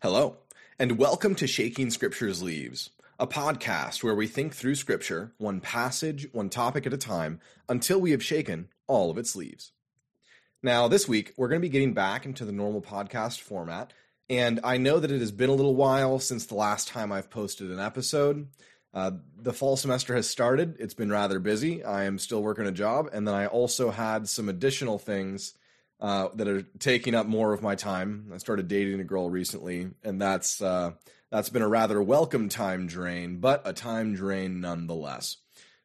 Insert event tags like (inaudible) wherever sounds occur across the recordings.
Hello, and welcome to Shaking Scripture's Leaves, a podcast where we think through Scripture, one passage, one topic at a time, until we have shaken all of its leaves. Now, this week, we're going to be getting back into the normal podcast format, and I know that it has been a little while since the last time I've posted an episode. Uh, the fall semester has started. It's been rather busy. I am still working a job, and then I also had some additional things uh, that are taking up more of my time. I started dating a girl recently, and that's uh, that's been a rather welcome time drain, but a time drain nonetheless.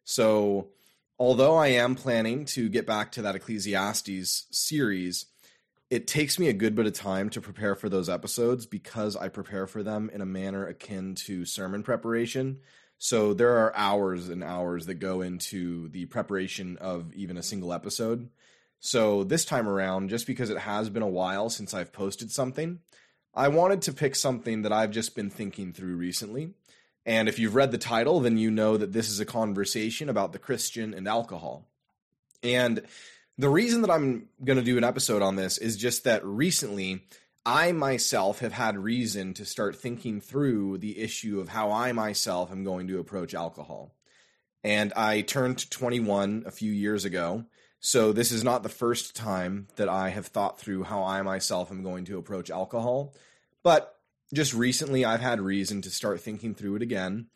So, although I am planning to get back to that Ecclesiastes series, it takes me a good bit of time to prepare for those episodes because I prepare for them in a manner akin to sermon preparation. So there are hours and hours that go into the preparation of even a single episode. So this time around, just because it has been a while since I've posted something, I wanted to pick something that I've just been thinking through recently. And if you've read the title, then you know that this is a conversation about the Christian and alcohol. And the reason that I'm going to do an episode on this is just that recently I myself have had reason to start thinking through the issue of how I myself am going to approach alcohol. And I turned 21 a few years ago so this is not the first time that I have thought through how I myself am going to approach alcohol, but just recently I've had reason to start thinking through it again.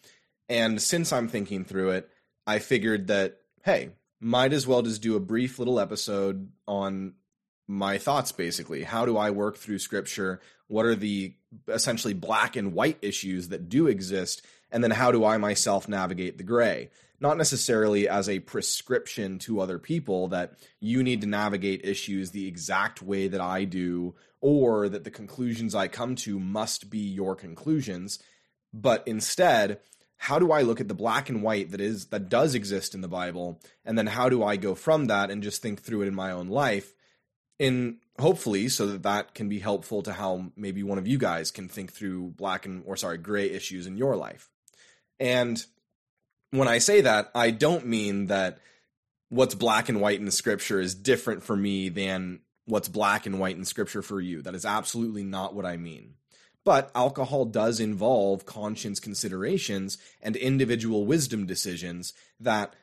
And since I'm thinking through it, I figured that hey, might as well just do a brief little episode on my thoughts basically. How do I work through scripture? What are the essentially black and white issues that do exist? And then how do I myself navigate the gray? not necessarily as a prescription to other people that you need to navigate issues the exact way that I do, or that the conclusions I come to must be your conclusions, but instead, how do I look at the black and white that is that does exist in the Bible, and then how do I go from that and just think through it in my own life, in hopefully so that that can be helpful to how maybe one of you guys can think through black and or sorry gray issues in your life, and when I say that, I don't mean that what's black and white in scripture is different for me than what's black and white in scripture for you. That is absolutely not what I mean. But alcohol does involve conscience considerations and individual wisdom decisions that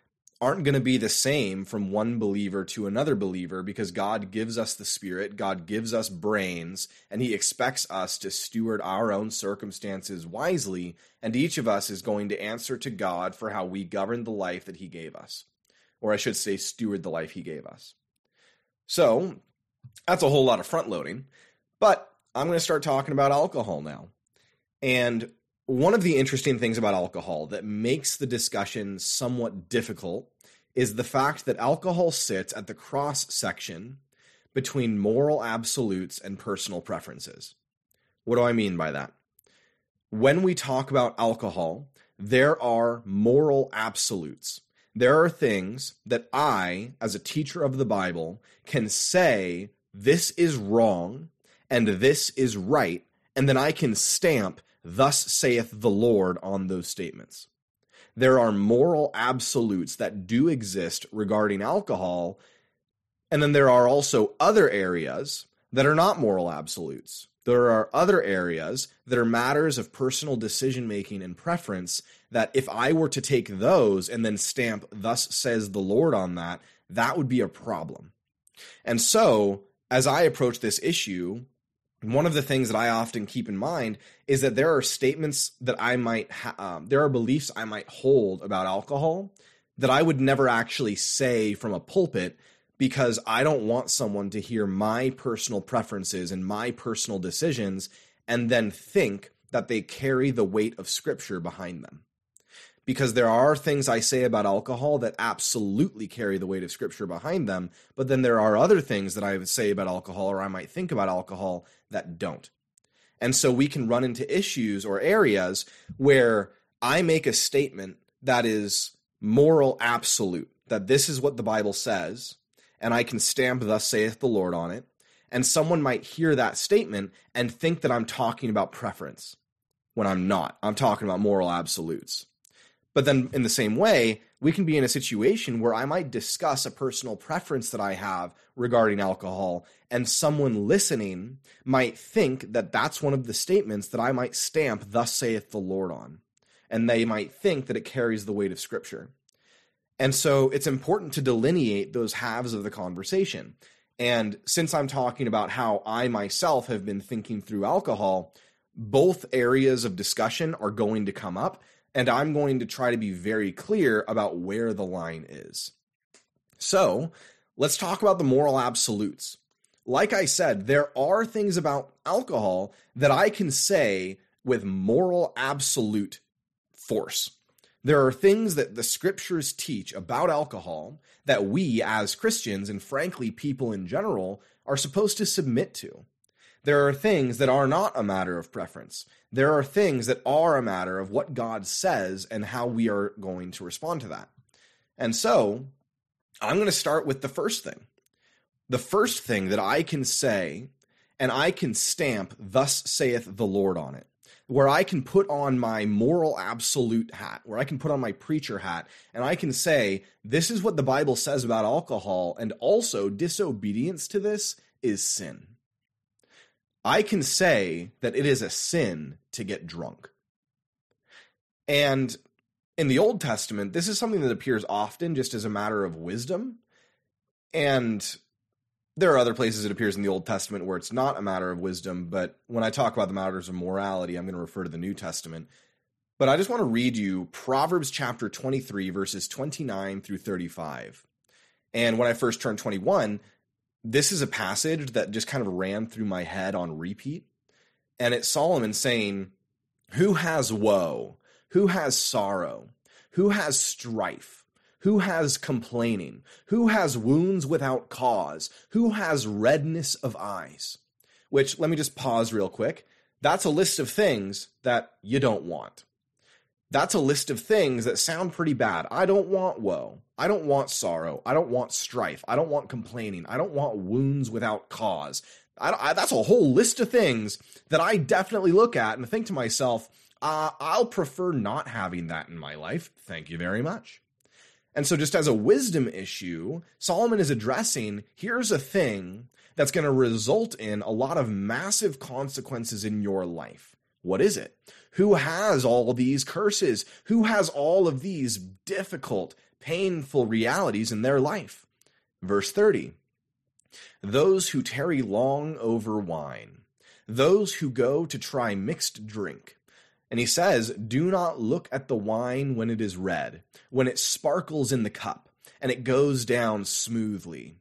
aren't going to be the same from one believer to another believer because God gives us the Spirit, God gives us brains, and He expects us to steward our own circumstances wisely, and each of us is going to answer to God for how we govern the life that He gave us. Or I should say, steward the life He gave us. So, that's a whole lot of front loading, but I'm going to start talking about alcohol now. And one of the interesting things about alcohol that makes the discussion somewhat difficult is the fact that alcohol sits at the cross section between moral absolutes and personal preferences. What do I mean by that? When we talk about alcohol, there are moral absolutes. There are things that I, as a teacher of the Bible, can say this is wrong and this is right, and then I can stamp thus saith the Lord on those statements. There are moral absolutes that do exist regarding alcohol, and then there are also other areas that are not moral absolutes. There are other areas that are matters of personal decision making and preference that if I were to take those and then stamp, thus says the Lord on that, that would be a problem. And so, as I approach this issue, one of the things that I often keep in mind is that there are statements that I might, ha- um, there are beliefs I might hold about alcohol that I would never actually say from a pulpit because I don't want someone to hear my personal preferences and my personal decisions and then think that they carry the weight of scripture behind them because there are things I say about alcohol that absolutely carry the weight of scripture behind them, but then there are other things that I would say about alcohol or I might think about alcohol that don't. And so we can run into issues or areas where I make a statement that is moral absolute, that this is what the Bible says, and I can stamp thus saith the Lord on it. And someone might hear that statement and think that I'm talking about preference when I'm not. I'm talking about moral absolutes. But then, in the same way, we can be in a situation where I might discuss a personal preference that I have regarding alcohol, and someone listening might think that that's one of the statements that I might stamp, Thus saith the Lord, on. And they might think that it carries the weight of Scripture. And so it's important to delineate those halves of the conversation. And since I'm talking about how I myself have been thinking through alcohol, both areas of discussion are going to come up. And I'm going to try to be very clear about where the line is. So let's talk about the moral absolutes. Like I said, there are things about alcohol that I can say with moral absolute force. There are things that the scriptures teach about alcohol that we as Christians and frankly people in general are supposed to submit to. There are things that are not a matter of preference. There are things that are a matter of what God says and how we are going to respond to that. And so, I'm going to start with the first thing. The first thing that I can say and I can stamp, Thus saith the Lord on it where I can put on my moral absolute hat, where I can put on my preacher hat, and I can say, this is what the Bible says about alcohol, and also disobedience to this is sin. I can say that it is a sin to get drunk. And in the Old Testament, this is something that appears often just as a matter of wisdom. And there are other places it appears in the Old Testament where it's not a matter of wisdom, but when I talk about the matters of morality, I'm going to refer to the New Testament. But I just want to read you Proverbs chapter 23, verses 29 through 35. And when I first turned 21, this is a passage that just kind of ran through my head on repeat. And it's Solomon saying, Who has woe? Who has sorrow? Who has strife? Who has complaining? Who has wounds without cause? Who has redness of eyes? Which, let me just pause real quick. That's a list of things that you don't want. That's a list of things that sound pretty bad. I don't want woe. I don't want sorrow. I don't want strife. I don't want complaining. I don't want wounds without cause. I I, that's a whole list of things that I definitely look at and think to myself, uh, I'll prefer not having that in my life. Thank you very much. And so, just as a wisdom issue, Solomon is addressing here's a thing that's going to result in a lot of massive consequences in your life. What is it? Who has all these curses? Who has all of these difficult, painful realities in their life? Verse 30 Those who tarry long over wine, those who go to try mixed drink, and he says, Do not look at the wine when it is red, when it sparkles in the cup, and it goes down smoothly.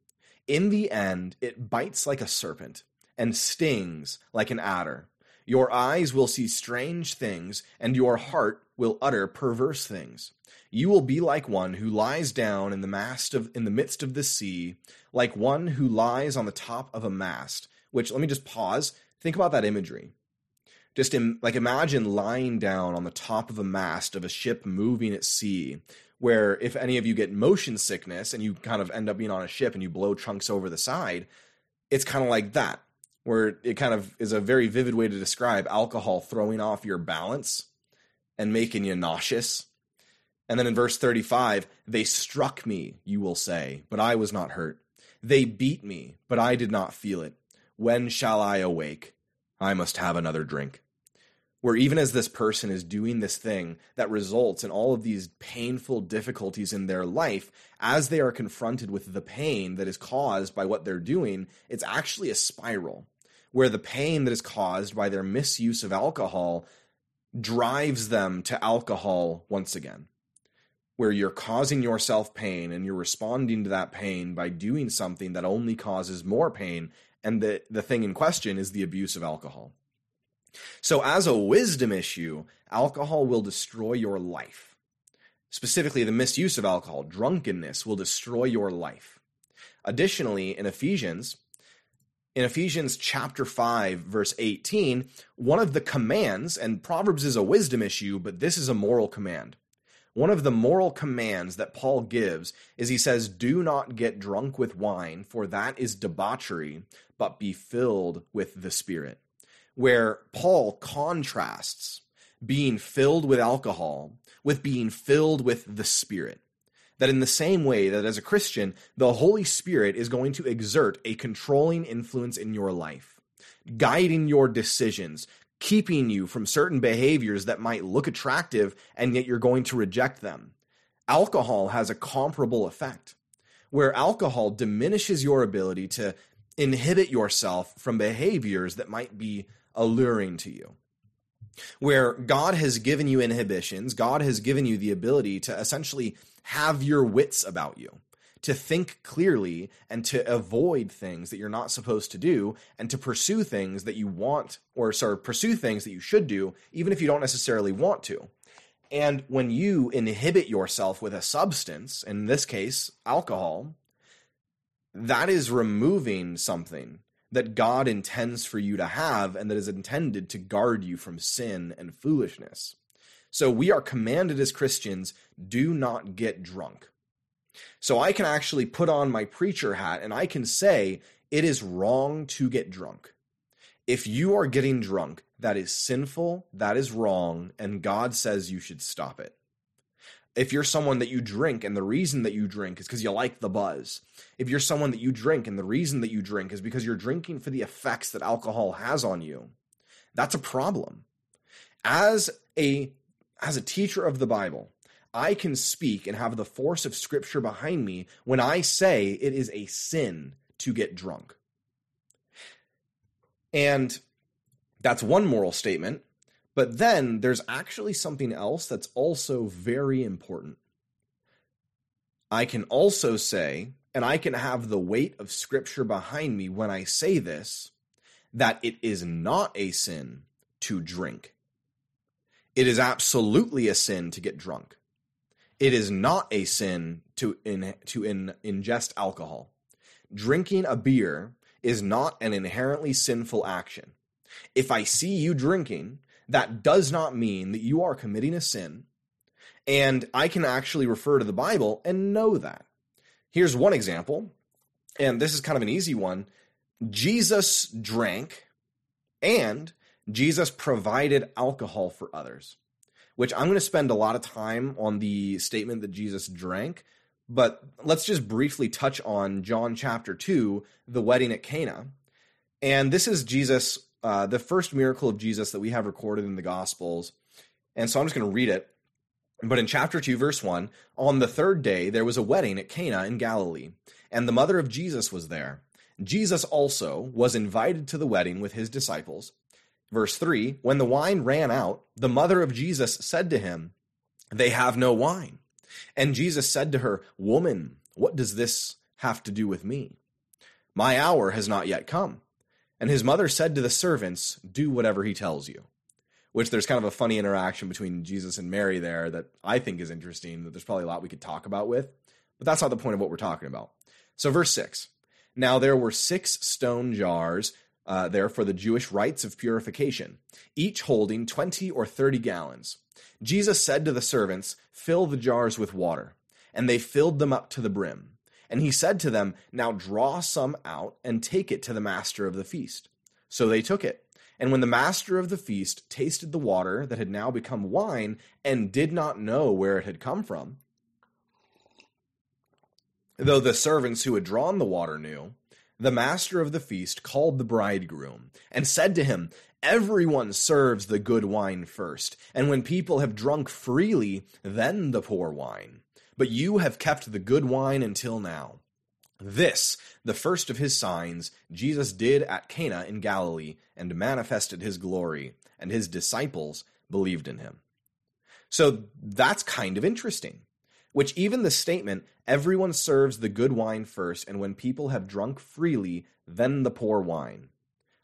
In the end, it bites like a serpent and stings like an adder. Your eyes will see strange things, and your heart will utter perverse things. You will be like one who lies down in the mast of in the midst of the sea, like one who lies on the top of a mast. Which let me just pause. Think about that imagery just Im- like imagine lying down on the top of a mast of a ship moving at sea where if any of you get motion sickness and you kind of end up being on a ship and you blow chunks over the side it's kind of like that where it kind of is a very vivid way to describe alcohol throwing off your balance and making you nauseous. And then in verse 35 they struck me you will say but i was not hurt. They beat me but i did not feel it. When shall i awake? I must have another drink. Where even as this person is doing this thing that results in all of these painful difficulties in their life, as they are confronted with the pain that is caused by what they're doing, it's actually a spiral where the pain that is caused by their misuse of alcohol drives them to alcohol once again. Where you're causing yourself pain and you're responding to that pain by doing something that only causes more pain. And the, the thing in question is the abuse of alcohol. So, as a wisdom issue, alcohol will destroy your life. Specifically, the misuse of alcohol, drunkenness, will destroy your life. Additionally, in Ephesians, in Ephesians chapter 5, verse 18, one of the commands, and Proverbs is a wisdom issue, but this is a moral command. One of the moral commands that Paul gives is he says, Do not get drunk with wine, for that is debauchery, but be filled with the Spirit where Paul contrasts being filled with alcohol with being filled with the Spirit. That in the same way that as a Christian, the Holy Spirit is going to exert a controlling influence in your life, guiding your decisions, keeping you from certain behaviors that might look attractive and yet you're going to reject them. Alcohol has a comparable effect where alcohol diminishes your ability to inhibit yourself from behaviors that might be alluring to you. Where God has given you inhibitions, God has given you the ability to essentially have your wits about you, to think clearly and to avoid things that you're not supposed to do and to pursue things that you want or sorry, pursue things that you should do even if you don't necessarily want to. And when you inhibit yourself with a substance, in this case, alcohol, that is removing something that God intends for you to have and that is intended to guard you from sin and foolishness. So we are commanded as Christians do not get drunk. So I can actually put on my preacher hat and I can say it is wrong to get drunk. If you are getting drunk, that is sinful, that is wrong, and God says you should stop it if you're someone that you drink and the reason that you drink is because you like the buzz, if you're someone that you drink and the reason that you drink is because you're drinking for the effects that alcohol has on you, that's a problem. As a as a teacher of the Bible, I can speak and have the force of scripture behind me when I say it is a sin to get drunk. And that's one moral statement. But then there's actually something else that's also very important. I can also say, and I can have the weight of scripture behind me when I say this, that it is not a sin to drink. It is absolutely a sin to get drunk. It is not a sin to in, to in, ingest alcohol. Drinking a beer is not an inherently sinful action. If I see you drinking that does not mean that you are committing a sin. And I can actually refer to the Bible and know that. Here's one example, and this is kind of an easy one. Jesus drank and Jesus provided alcohol for others, which I'm going to spend a lot of time on the statement that Jesus drank, but let's just briefly touch on John chapter 2, the wedding at Cana. And this is Jesus uh, the first miracle of Jesus that we have recorded in the Gospels. And so I'm just going to read it. But in chapter 2, verse 1, on the third day there was a wedding at Cana in Galilee, and the mother of Jesus was there. Jesus also was invited to the wedding with his disciples. Verse 3 When the wine ran out, the mother of Jesus said to him, They have no wine. And Jesus said to her, Woman, what does this have to do with me? My hour has not yet come. And his mother said to the servants, Do whatever he tells you. Which there's kind of a funny interaction between Jesus and Mary there that I think is interesting, that there's probably a lot we could talk about with. But that's not the point of what we're talking about. So, verse 6 Now there were six stone jars uh, there for the Jewish rites of purification, each holding 20 or 30 gallons. Jesus said to the servants, Fill the jars with water. And they filled them up to the brim. And he said to them, Now draw some out and take it to the master of the feast. So they took it. And when the master of the feast tasted the water that had now become wine and did not know where it had come from, though the servants who had drawn the water knew, the master of the feast called the bridegroom and said to him, Everyone serves the good wine first, and when people have drunk freely, then the poor wine but you have kept the good wine until now. This, the first of his signs, Jesus did at Cana in Galilee and manifested his glory, and his disciples believed in him. So that's kind of interesting. Which even the statement, everyone serves the good wine first, and when people have drunk freely, then the poor wine.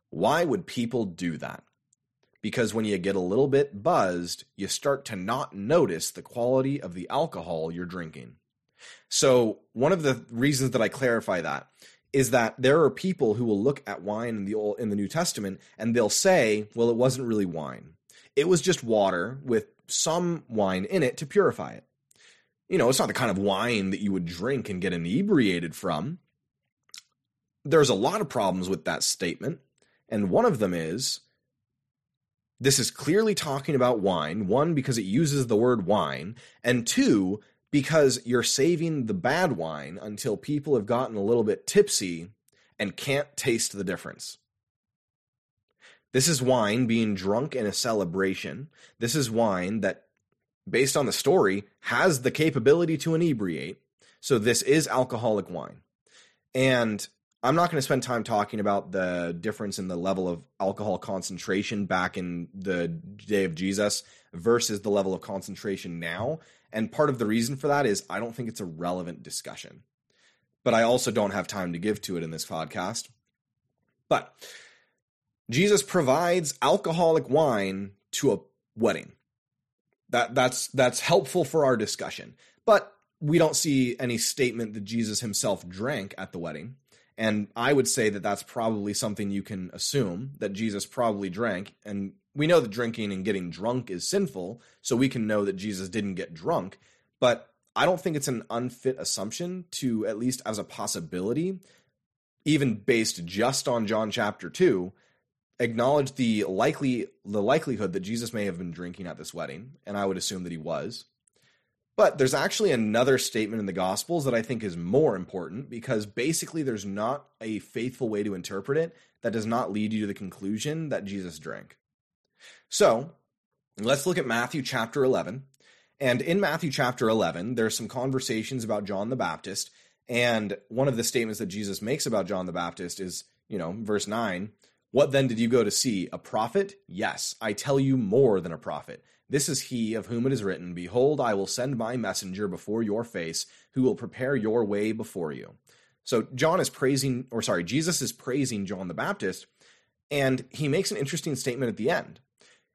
Why would people do that? Because when you get a little bit buzzed, you start to not notice the quality of the alcohol you're drinking. So, one of the reasons that I clarify that is that there are people who will look at wine in the old, in the New Testament and they'll say, "Well, it wasn't really wine. It was just water with some wine in it to purify it." You know, it's not the kind of wine that you would drink and get inebriated from. There's a lot of problems with that statement, and one of them is this is clearly talking about wine, one, because it uses the word wine, and two, because you're saving the bad wine until people have gotten a little bit tipsy and can't taste the difference. This is wine being drunk in a celebration. This is wine that, based on the story, has the capability to inebriate. So this is alcoholic wine. And I'm not going to spend time talking about the difference in the level of alcohol concentration back in the day of Jesus versus the level of concentration now. And part of the reason for that is I don't think it's a relevant discussion. But I also don't have time to give to it in this podcast. But Jesus provides alcoholic wine to a wedding. That that's that's helpful for our discussion. But we don't see any statement that Jesus himself drank at the wedding. And I would say that that's probably something you can assume that Jesus probably drank. And we know that drinking and getting drunk is sinful, so we can know that Jesus didn't get drunk. But I don't think it's an unfit assumption to, at least as a possibility, even based just on John chapter 2, acknowledge the likely the likelihood that Jesus may have been drinking at this wedding, and I would assume that he was. But there's actually another statement in the Gospels that I think is more important because basically there's not a faithful way to interpret it that does not lead you to the conclusion that Jesus drank. So let's look at Matthew chapter 11. And in Matthew chapter 11, there's some conversations about John the Baptist. And one of the statements that Jesus makes about John the Baptist is, you know, verse 9 what then did you go to see? A prophet? Yes, I tell you more than a prophet. This is he of whom it is written, Behold, I will send my messenger before your face, who will prepare your way before you. So John is praising, or sorry, Jesus is praising John the Baptist, and he makes an interesting statement at the end.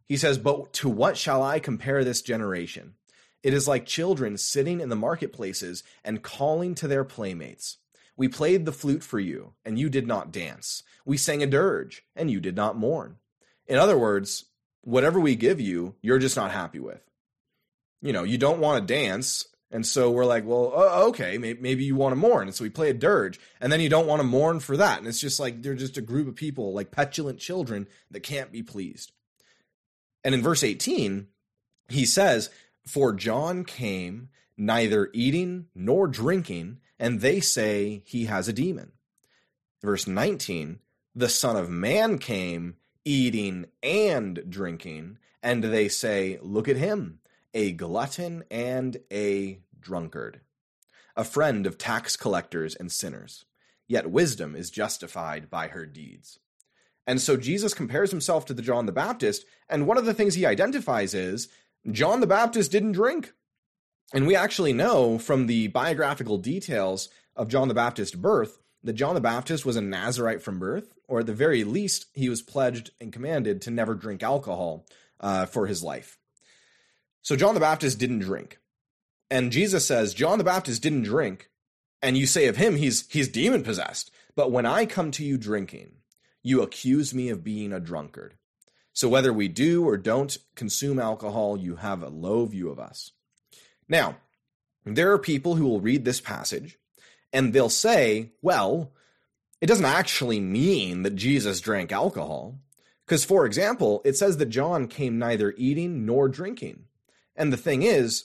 He says, But to what shall I compare this generation? It is like children sitting in the marketplaces and calling to their playmates. We played the flute for you, and you did not dance. We sang a dirge, and you did not mourn. In other words, whatever we give you, you're just not happy with. You know, you don't want to dance, and so we're like, well, okay, maybe you want to mourn. And so we play a dirge, and then you don't want to mourn for that. And it's just like they're just a group of people, like petulant children that can't be pleased. And in verse 18, he says, For John came neither eating nor drinking, and they say he has a demon. Verse 19 The Son of Man came eating and drinking, and they say, Look at him, a glutton and a drunkard, a friend of tax collectors and sinners. Yet wisdom is justified by her deeds. And so Jesus compares himself to the John the Baptist, and one of the things he identifies is John the Baptist didn't drink. And we actually know from the biographical details of John the Baptist's birth that John the Baptist was a Nazarite from birth, or at the very least, he was pledged and commanded to never drink alcohol uh, for his life. So John the Baptist didn't drink. And Jesus says, John the Baptist didn't drink, and you say of him he's he's demon possessed. But when I come to you drinking, you accuse me of being a drunkard. So whether we do or don't consume alcohol, you have a low view of us. Now, there are people who will read this passage and they'll say, well, it doesn't actually mean that Jesus drank alcohol. Because, for example, it says that John came neither eating nor drinking. And the thing is,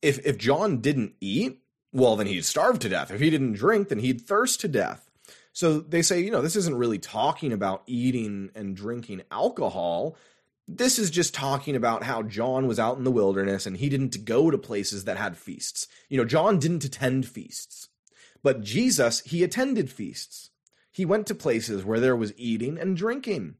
if, if John didn't eat, well, then he'd starve to death. If he didn't drink, then he'd thirst to death. So they say, you know, this isn't really talking about eating and drinking alcohol. This is just talking about how John was out in the wilderness and he didn't go to places that had feasts. You know, John didn't attend feasts, but Jesus, he attended feasts. He went to places where there was eating and drinking.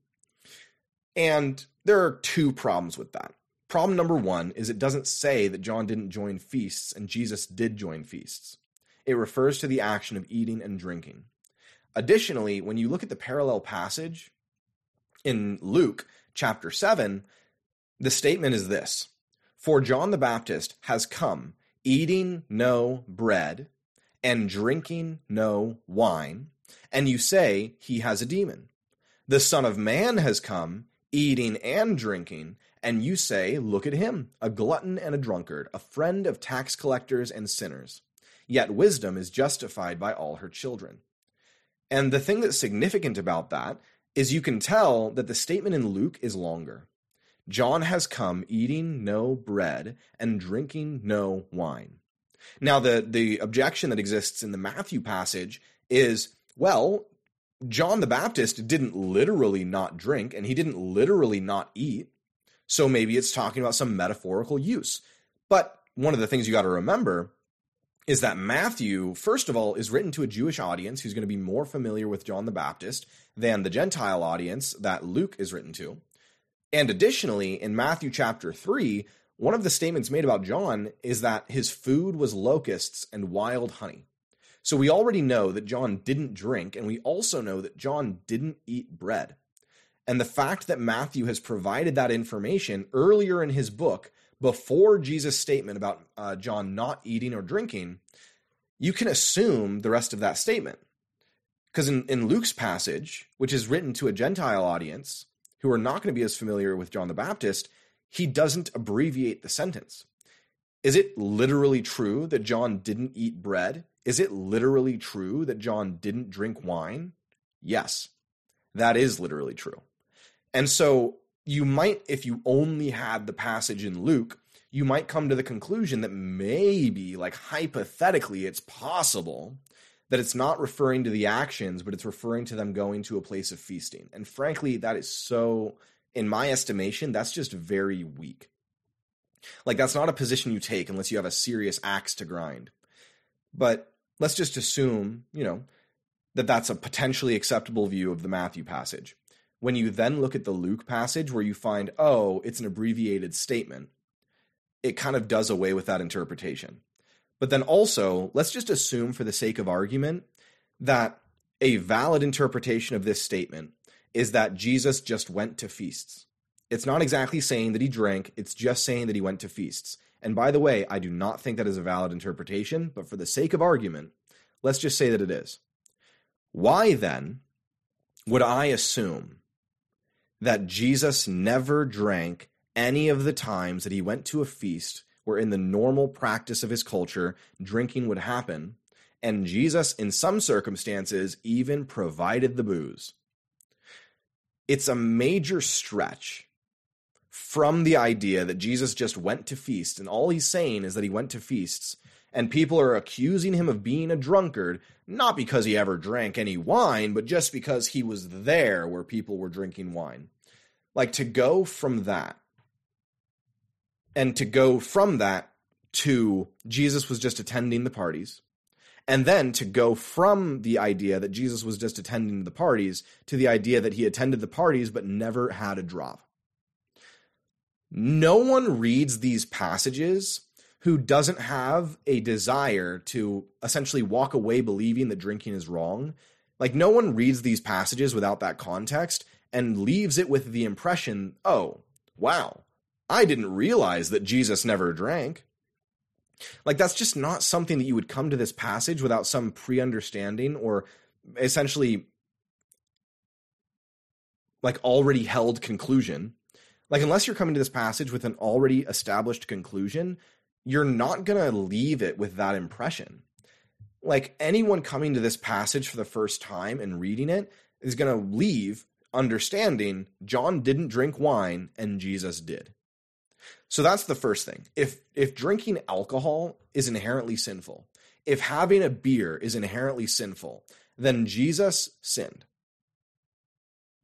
And there are two problems with that. Problem number one is it doesn't say that John didn't join feasts and Jesus did join feasts. It refers to the action of eating and drinking. Additionally, when you look at the parallel passage in Luke, chapter 7, the statement is this For John the Baptist has come, eating no bread and drinking no wine, and you say he has a demon. The Son of Man has come, eating and drinking, and you say, Look at him, a glutton and a drunkard, a friend of tax collectors and sinners. Yet wisdom is justified by all her children. And the thing that's significant about that is you can tell that the statement in Luke is longer. John has come eating no bread and drinking no wine. Now, the, the objection that exists in the Matthew passage is well, John the Baptist didn't literally not drink and he didn't literally not eat. So maybe it's talking about some metaphorical use. But one of the things you got to remember is that Matthew, first of all, is written to a Jewish audience who's going to be more familiar with John the Baptist than the Gentile audience that Luke is written to. And additionally, in Matthew chapter 3, one of the statements made about John is that his food was locusts and wild honey. So we already know that John didn't drink, and we also know that John didn't eat bread. And the fact that Matthew has provided that information earlier in his book, before Jesus' statement about uh, John not eating or drinking, you can assume the rest of that statement. Because in, in Luke's passage, which is written to a Gentile audience who are not going to be as familiar with John the Baptist, he doesn't abbreviate the sentence. Is it literally true that John didn't eat bread is it literally true that John didn't drink wine? Yes, that is literally true. And so you might, if you only had the passage in Luke, you might come to the conclusion that maybe, like hypothetically, it's possible that it's not referring to the actions, but it's referring to them going to a place of feasting. And frankly, that is so, in my estimation, that's just very weak. Like, that's not a position you take unless you have a serious axe to grind. But let's just assume, you know, that that's a potentially acceptable view of the Matthew passage. When you then look at the Luke passage where you find, oh, it's an abbreviated statement, it kind of does away with that interpretation. But then also, let's just assume for the sake of argument that a valid interpretation of this statement is that Jesus just went to feasts. It's not exactly saying that he drank, it's just saying that he went to feasts. And by the way, I do not think that is a valid interpretation, but for the sake of argument, let's just say that it is. Why then would I assume that Jesus never drank any of the times that he went to a feast where, in the normal practice of his culture, drinking would happen, and Jesus, in some circumstances, even provided the booze? It's a major stretch from the idea that Jesus just went to feasts, and all he's saying is that he went to feasts, and people are accusing him of being a drunkard, not because he ever drank any wine, but just because he was there where people were drinking wine. Like to go from that, and to go from that to Jesus was just attending the parties, and then to go from the idea that Jesus was just attending the parties to the idea that he attended the parties but never had a drop no one reads these passages who doesn't have a desire to essentially walk away believing that drinking is wrong. Like, no one reads these passages without that context and leaves it with the impression, oh, wow, I didn't realize that Jesus never drank. Like, that's just not something that you would come to this passage without some pre understanding or essentially like already held conclusion like, unless you're coming to this passage with an already established conclusion, you're not going to leave it with that impression. Like, anyone coming to this passage for the first time and reading it is going to leave understanding John didn't drink wine and Jesus did. So that's the first thing. If if drinking alcohol is inherently sinful, if having a beer is inherently sinful, then Jesus sinned.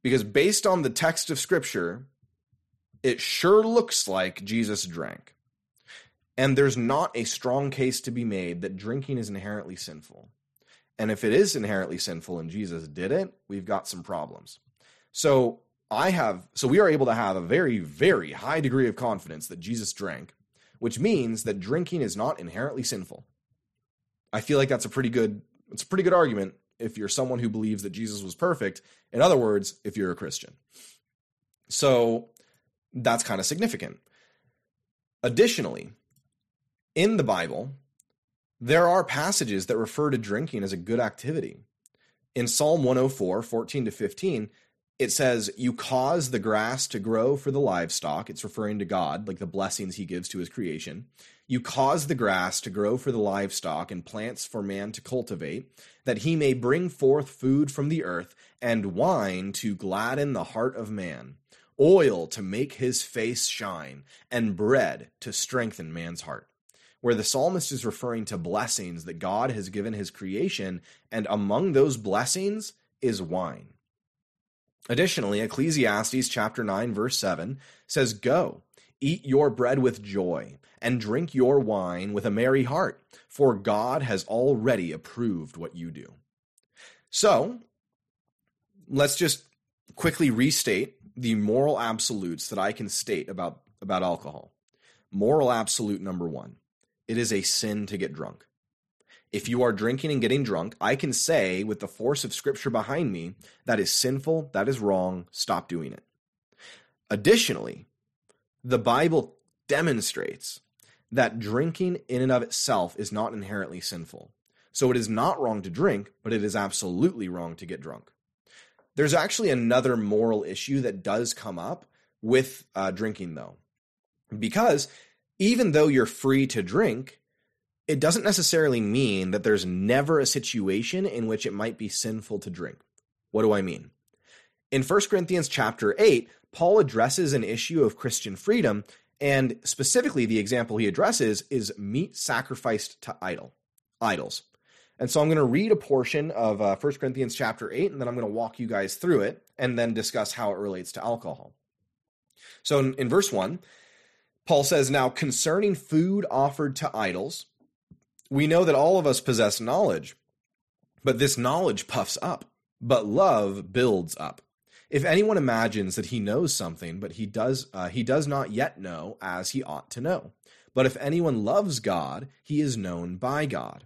Because based on the text of scripture, it sure looks like Jesus drank. And there's not a strong case to be made that drinking is inherently sinful. And if it is inherently sinful and Jesus did it, we've got some problems. So I have so we are able to have a very very high degree of confidence that Jesus drank, which means that drinking is not inherently sinful. I feel like that's a pretty good it's a pretty good argument if you're someone who believes that Jesus was perfect. In other words, if you're a Christian. So that's kind of significant. Additionally, in the Bible, there are passages that refer to drinking as a good activity. In Psalm 104, 14 to 15, it says, You cause the grass to grow for the livestock. It's referring to God, like the blessings he gives to his creation. You cause the grass to grow for the livestock and plants for man to cultivate, that he may bring forth food from the earth and wine to gladden the heart of man oil to make his face shine, and bread to strengthen man's heart. Where the psalmist is referring to blessings that God has given his creation, and among those blessings is wine. Additionally, Ecclesiastes chapter 9 verse 7 says, "Go, eat your bread with joy, and drink your wine with a merry heart, for God has already approved what you do." So, let's just quickly restate the moral absolutes that I can state about, about alcohol. Moral absolute number one it is a sin to get drunk. If you are drinking and getting drunk, I can say with the force of scripture behind me, that is sinful, that is wrong, stop doing it. Additionally, the Bible demonstrates that drinking in and of itself is not inherently sinful. So it is not wrong to drink, but it is absolutely wrong to get drunk. There's actually another moral issue that does come up with uh, drinking, though, because even though you're free to drink, it doesn't necessarily mean that there's never a situation in which it might be sinful to drink. What do I mean? In 1 Corinthians chapter 8, Paul addresses an issue of Christian freedom, and specifically the example he addresses is meat sacrificed to idol, idols. And so I'm going to read a portion of uh, 1 Corinthians chapter 8, and then I'm going to walk you guys through it and then discuss how it relates to alcohol. So in, in verse 1, Paul says, Now concerning food offered to idols, we know that all of us possess knowledge, but this knowledge puffs up, but love builds up. If anyone imagines that he knows something, but he does, uh, he does not yet know as he ought to know. But if anyone loves God, he is known by God.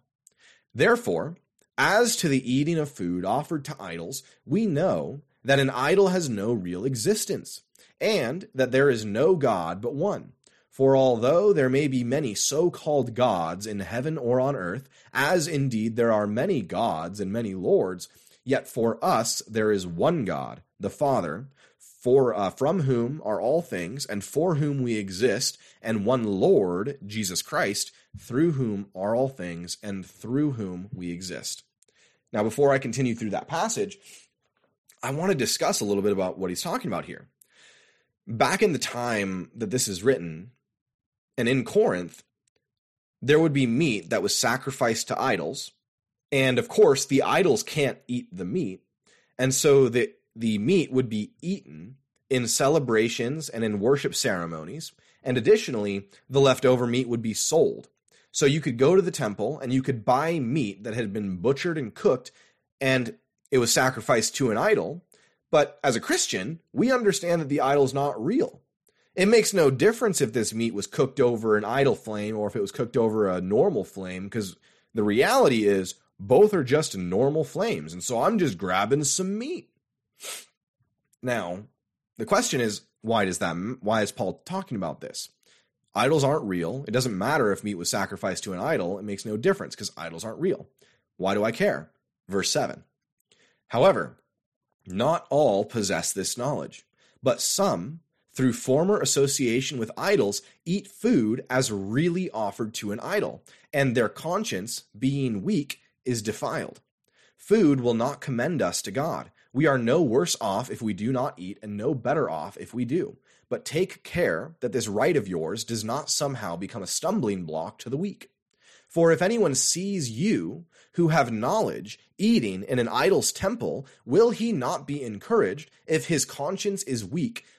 Therefore, as to the eating of food offered to idols, we know that an idol has no real existence, and that there is no God but one. For although there may be many so called gods in heaven or on earth, as indeed there are many gods and many lords, yet for us there is one God, the Father, for uh, from whom are all things, and for whom we exist, and one Lord, Jesus Christ, through whom are all things, and through whom we exist. Now, before I continue through that passage, I want to discuss a little bit about what he's talking about here. Back in the time that this is written, and in Corinth, there would be meat that was sacrificed to idols. And of course, the idols can't eat the meat. And so the, the meat would be eaten in celebrations and in worship ceremonies. And additionally, the leftover meat would be sold. So you could go to the temple and you could buy meat that had been butchered and cooked and it was sacrificed to an idol. But as a Christian, we understand that the idol is not real. It makes no difference if this meat was cooked over an idol flame or if it was cooked over a normal flame because the reality is both are just normal flames. And so I'm just grabbing some meat. Now, the question is why does that why is Paul talking about this? Idols aren't real. It doesn't matter if meat was sacrificed to an idol. It makes no difference because idols aren't real. Why do I care? Verse 7. However, not all possess this knowledge, but some, through former association with idols, eat food as really offered to an idol, and their conscience, being weak, is defiled. Food will not commend us to God. We are no worse off if we do not eat, and no better off if we do. But take care that this right of yours does not somehow become a stumbling block to the weak. For if anyone sees you, who have knowledge, eating in an idol's temple, will he not be encouraged, if his conscience is weak,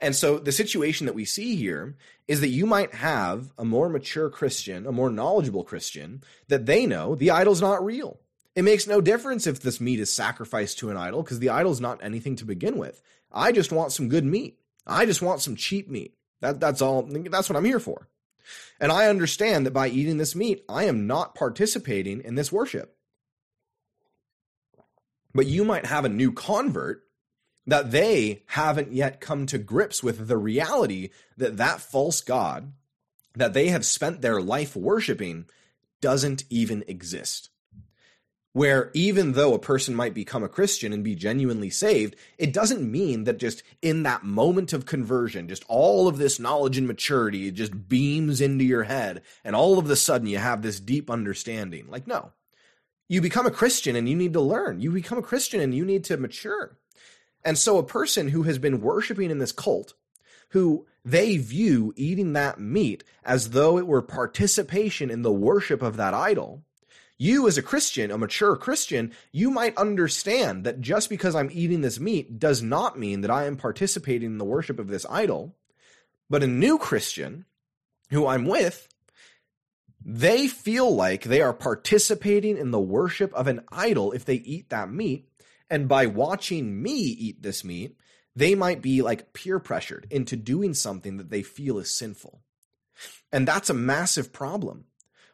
And so the situation that we see here is that you might have a more mature Christian, a more knowledgeable Christian, that they know the idol's not real. It makes no difference if this meat is sacrificed to an idol because the idol's not anything to begin with. I just want some good meat. I just want some cheap meat. That, that's all. That's what I'm here for. And I understand that by eating this meat, I am not participating in this worship. But you might have a new convert that they haven't yet come to grips with the reality that that false God that they have spent their life worshiping doesn't even exist. where even though a person might become a Christian and be genuinely saved, it doesn't mean that just in that moment of conversion, just all of this knowledge and maturity just beams into your head, and all of a sudden you have this deep understanding. Like, no. You become a Christian and you need to learn. You become a Christian and you need to mature. And so a person who has been worshiping in this cult, who they view eating that meat as though it were participation in the worship of that idol, you as a Christian, a mature Christian, you might understand that just because I'm eating this meat does not mean that I am participating in the worship of this idol. But a new Christian who I'm with, they feel like they are participating in the worship of an idol if they eat that meat. And by watching me eat this meat, they might be like peer pressured into doing something that they feel is sinful. And that's a massive problem.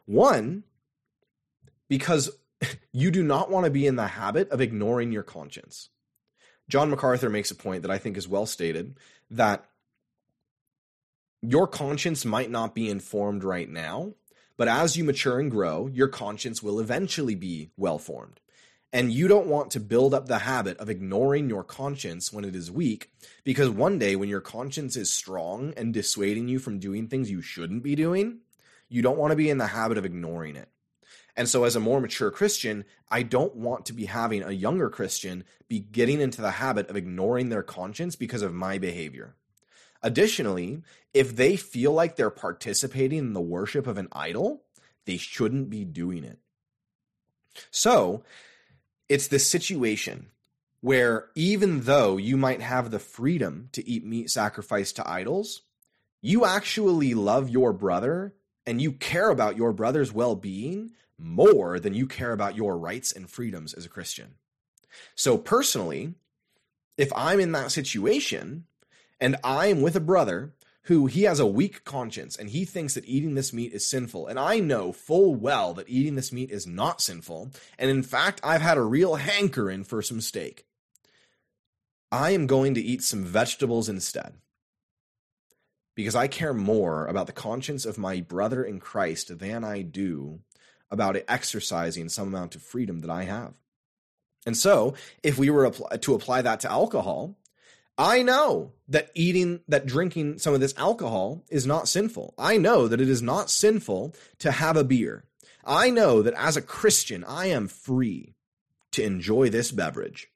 One, because (laughs) you do not want to be in the habit of ignoring your conscience. John MacArthur makes a point that I think is well stated that your conscience might not be informed right now, but as you mature and grow, your conscience will eventually be well formed. And you don't want to build up the habit of ignoring your conscience when it is weak, because one day when your conscience is strong and dissuading you from doing things you shouldn't be doing, you don't want to be in the habit of ignoring it. And so, as a more mature Christian, I don't want to be having a younger Christian be getting into the habit of ignoring their conscience because of my behavior. Additionally, if they feel like they're participating in the worship of an idol, they shouldn't be doing it. So, it's this situation where even though you might have the freedom to eat meat sacrificed to idols, you actually love your brother and you care about your brother's well being more than you care about your rights and freedoms as a Christian. So, personally, if I'm in that situation and I'm with a brother who he has a weak conscience and he thinks that eating this meat is sinful, and I know full well that eating this meat is not sinful, and in fact, I've had a real hankering for some steak, I am going to eat some vegetables instead because I care more about the conscience of my brother in Christ than I do about exercising some amount of freedom that I have. And so, if we were to apply that to alcohol, I know that eating, that drinking some of this alcohol is not sinful. I know that it is not sinful to have a beer. I know that as a Christian, I am free to enjoy this beverage.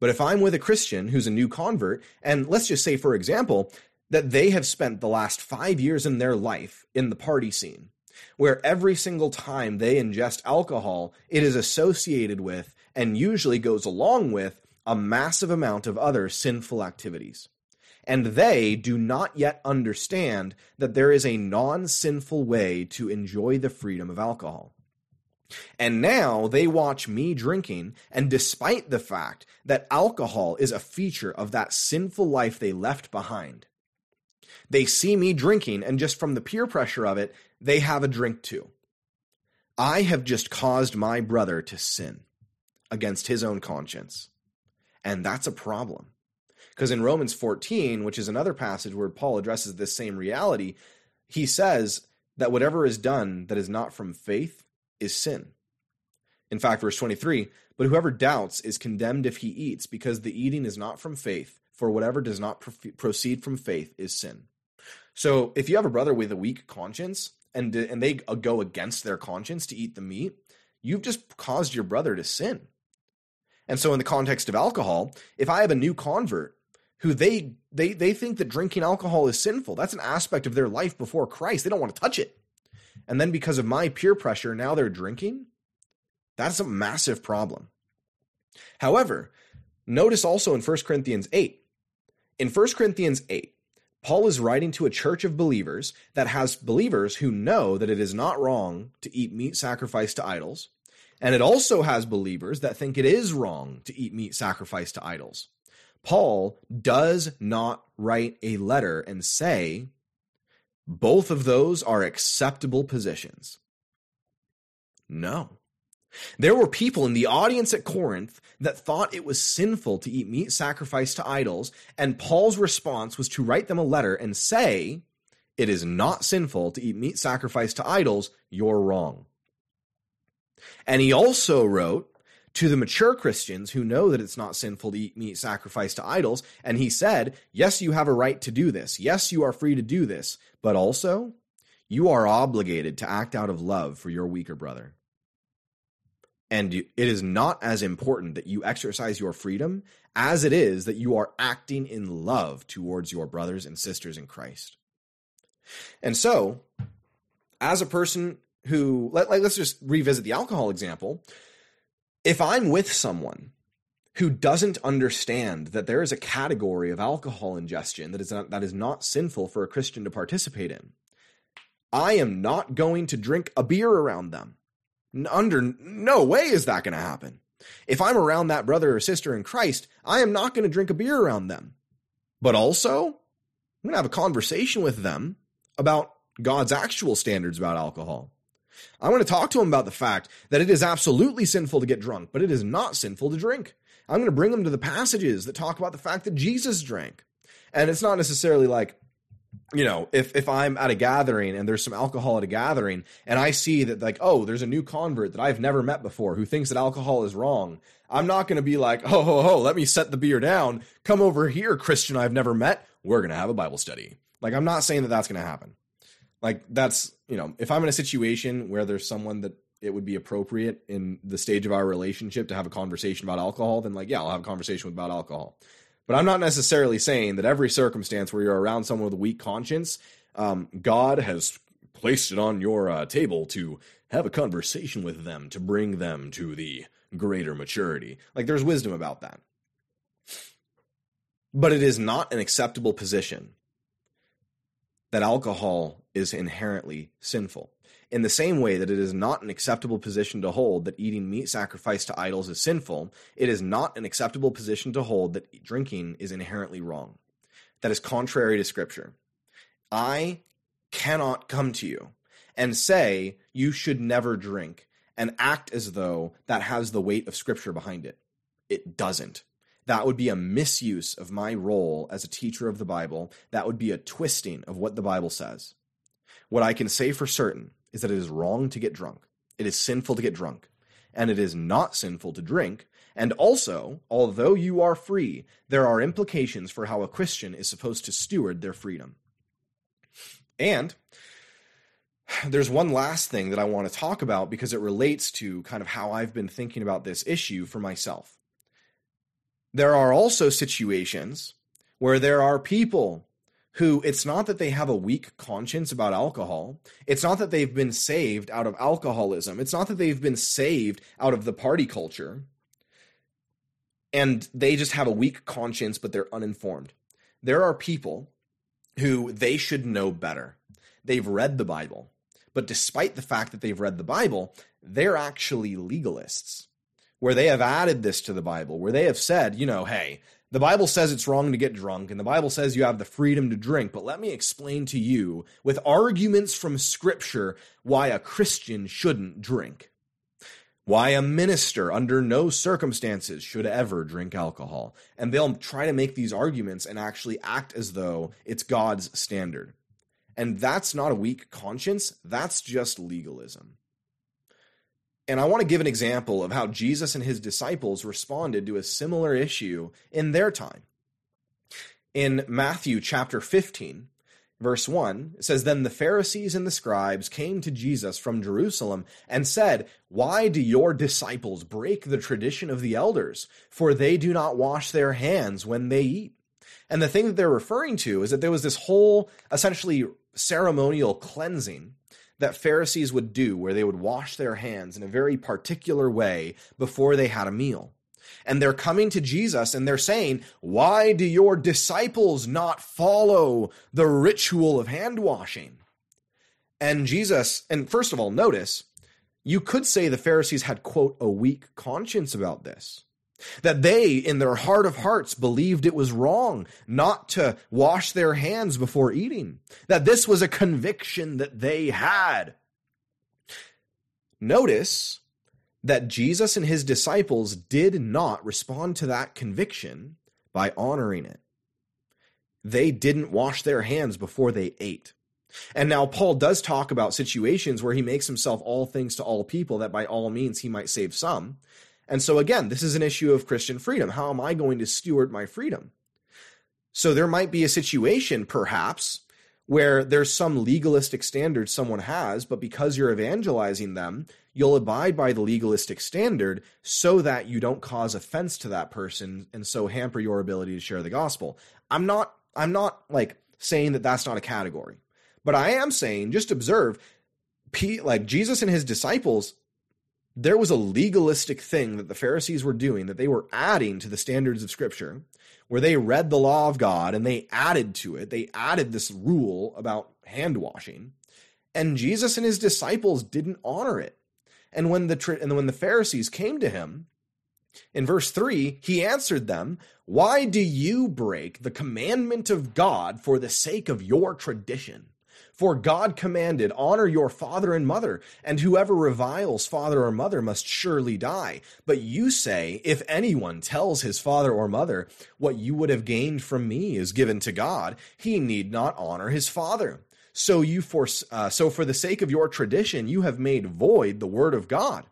But if I'm with a Christian who's a new convert, and let's just say, for example, that they have spent the last five years in their life in the party scene, where every single time they ingest alcohol, it is associated with and usually goes along with a massive amount of other sinful activities. And they do not yet understand that there is a non sinful way to enjoy the freedom of alcohol. And now they watch me drinking, and despite the fact that alcohol is a feature of that sinful life they left behind, they see me drinking, and just from the peer pressure of it, they have a drink too. I have just caused my brother to sin against his own conscience. And that's a problem. Because in Romans 14, which is another passage where Paul addresses this same reality, he says that whatever is done that is not from faith is sin. In fact, verse 23 But whoever doubts is condemned if he eats, because the eating is not from faith, for whatever does not proceed from faith is sin. So if you have a brother with a weak conscience and and they go against their conscience to eat the meat, you've just caused your brother to sin. And so in the context of alcohol, if I have a new convert who they they they think that drinking alcohol is sinful, that's an aspect of their life before Christ. They don't want to touch it. And then because of my peer pressure, now they're drinking. That's a massive problem. However, notice also in 1 Corinthians 8. In 1 Corinthians 8, Paul is writing to a church of believers that has believers who know that it is not wrong to eat meat sacrificed to idols. And it also has believers that think it is wrong to eat meat sacrificed to idols. Paul does not write a letter and say both of those are acceptable positions. No. There were people in the audience at Corinth that thought it was sinful to eat meat sacrificed to idols, and Paul's response was to write them a letter and say, It is not sinful to eat meat sacrificed to idols, you're wrong. And he also wrote to the mature Christians who know that it's not sinful to eat meat sacrificed to idols. And he said, Yes, you have a right to do this. Yes, you are free to do this. But also, you are obligated to act out of love for your weaker brother. And it is not as important that you exercise your freedom as it is that you are acting in love towards your brothers and sisters in Christ. And so, as a person who, like, let's just revisit the alcohol example. If I'm with someone who doesn't understand that there is a category of alcohol ingestion that is not, that is not sinful for a Christian to participate in, I am not going to drink a beer around them. Under no way is that going to happen. If I'm around that brother or sister in Christ, I am not going to drink a beer around them. But also, I'm going to have a conversation with them about God's actual standards about alcohol. I want to talk to him about the fact that it is absolutely sinful to get drunk, but it is not sinful to drink. I'm going to bring them to the passages that talk about the fact that Jesus drank. And it's not necessarily like, you know, if if I'm at a gathering and there's some alcohol at a gathering and I see that like, oh, there's a new convert that I've never met before who thinks that alcohol is wrong, I'm not going to be like, oh, ho, ho, let me set the beer down. Come over here, Christian I've never met. We're going to have a Bible study. Like, I'm not saying that that's going to happen. Like, that's, you know, if I'm in a situation where there's someone that it would be appropriate in the stage of our relationship to have a conversation about alcohol, then like, yeah, I'll have a conversation about alcohol. But I'm not necessarily saying that every circumstance where you're around someone with a weak conscience, um, God has placed it on your uh, table to have a conversation with them to bring them to the greater maturity. Like there's wisdom about that. But it is not an acceptable position that alcohol is inherently sinful. In the same way that it is not an acceptable position to hold that eating meat sacrificed to idols is sinful, it is not an acceptable position to hold that drinking is inherently wrong. That is contrary to Scripture. I cannot come to you and say you should never drink and act as though that has the weight of Scripture behind it. It doesn't. That would be a misuse of my role as a teacher of the Bible. That would be a twisting of what the Bible says. What I can say for certain is that it is wrong to get drunk. It is sinful to get drunk. And it is not sinful to drink. And also, although you are free, there are implications for how a Christian is supposed to steward their freedom. And there's one last thing that I want to talk about because it relates to kind of how I've been thinking about this issue for myself. There are also situations where there are people who it's not that they have a weak conscience about alcohol. It's not that they've been saved out of alcoholism. It's not that they've been saved out of the party culture and they just have a weak conscience, but they're uninformed. There are people who they should know better. They've read the Bible, but despite the fact that they've read the Bible, they're actually legalists, where they have added this to the Bible, where they have said, you know, hey, the Bible says it's wrong to get drunk, and the Bible says you have the freedom to drink, but let me explain to you, with arguments from Scripture, why a Christian shouldn't drink. Why a minister, under no circumstances, should ever drink alcohol. And they'll try to make these arguments and actually act as though it's God's standard. And that's not a weak conscience, that's just legalism. And I want to give an example of how Jesus and his disciples responded to a similar issue in their time. In Matthew chapter 15, verse 1, it says, Then the Pharisees and the scribes came to Jesus from Jerusalem and said, Why do your disciples break the tradition of the elders? For they do not wash their hands when they eat. And the thing that they're referring to is that there was this whole essentially ceremonial cleansing that Pharisees would do, where they would wash their hands in a very particular way before they had a meal. And they're coming to Jesus and they're saying, Why do your disciples not follow the ritual of hand washing? And Jesus, and first of all, notice, you could say the Pharisees had, quote, a weak conscience about this. That they, in their heart of hearts, believed it was wrong not to wash their hands before eating. That this was a conviction that they had. Notice that Jesus and his disciples did not respond to that conviction by honoring it. They didn't wash their hands before they ate. And now Paul does talk about situations where he makes himself all things to all people that by all means he might save some. And so again, this is an issue of Christian freedom. How am I going to steward my freedom? So there might be a situation perhaps where there's some legalistic standard someone has, but because you're evangelizing them, you'll abide by the legalistic standard so that you don't cause offense to that person and so hamper your ability to share the gospel. I'm not I'm not like saying that that's not a category. But I am saying just observe like Jesus and his disciples there was a legalistic thing that the Pharisees were doing that they were adding to the standards of Scripture, where they read the law of God and they added to it. They added this rule about hand washing, and Jesus and his disciples didn't honor it. And when the and when the Pharisees came to him, in verse 3, he answered them, Why do you break the commandment of God for the sake of your tradition? For God commanded, Honor your father and mother, and whoever reviles father or mother must surely die. But you say, If anyone tells his father or mother, What you would have gained from me is given to God, he need not honor his father. So you for uh, so for the sake of your tradition, you have made void the word of God.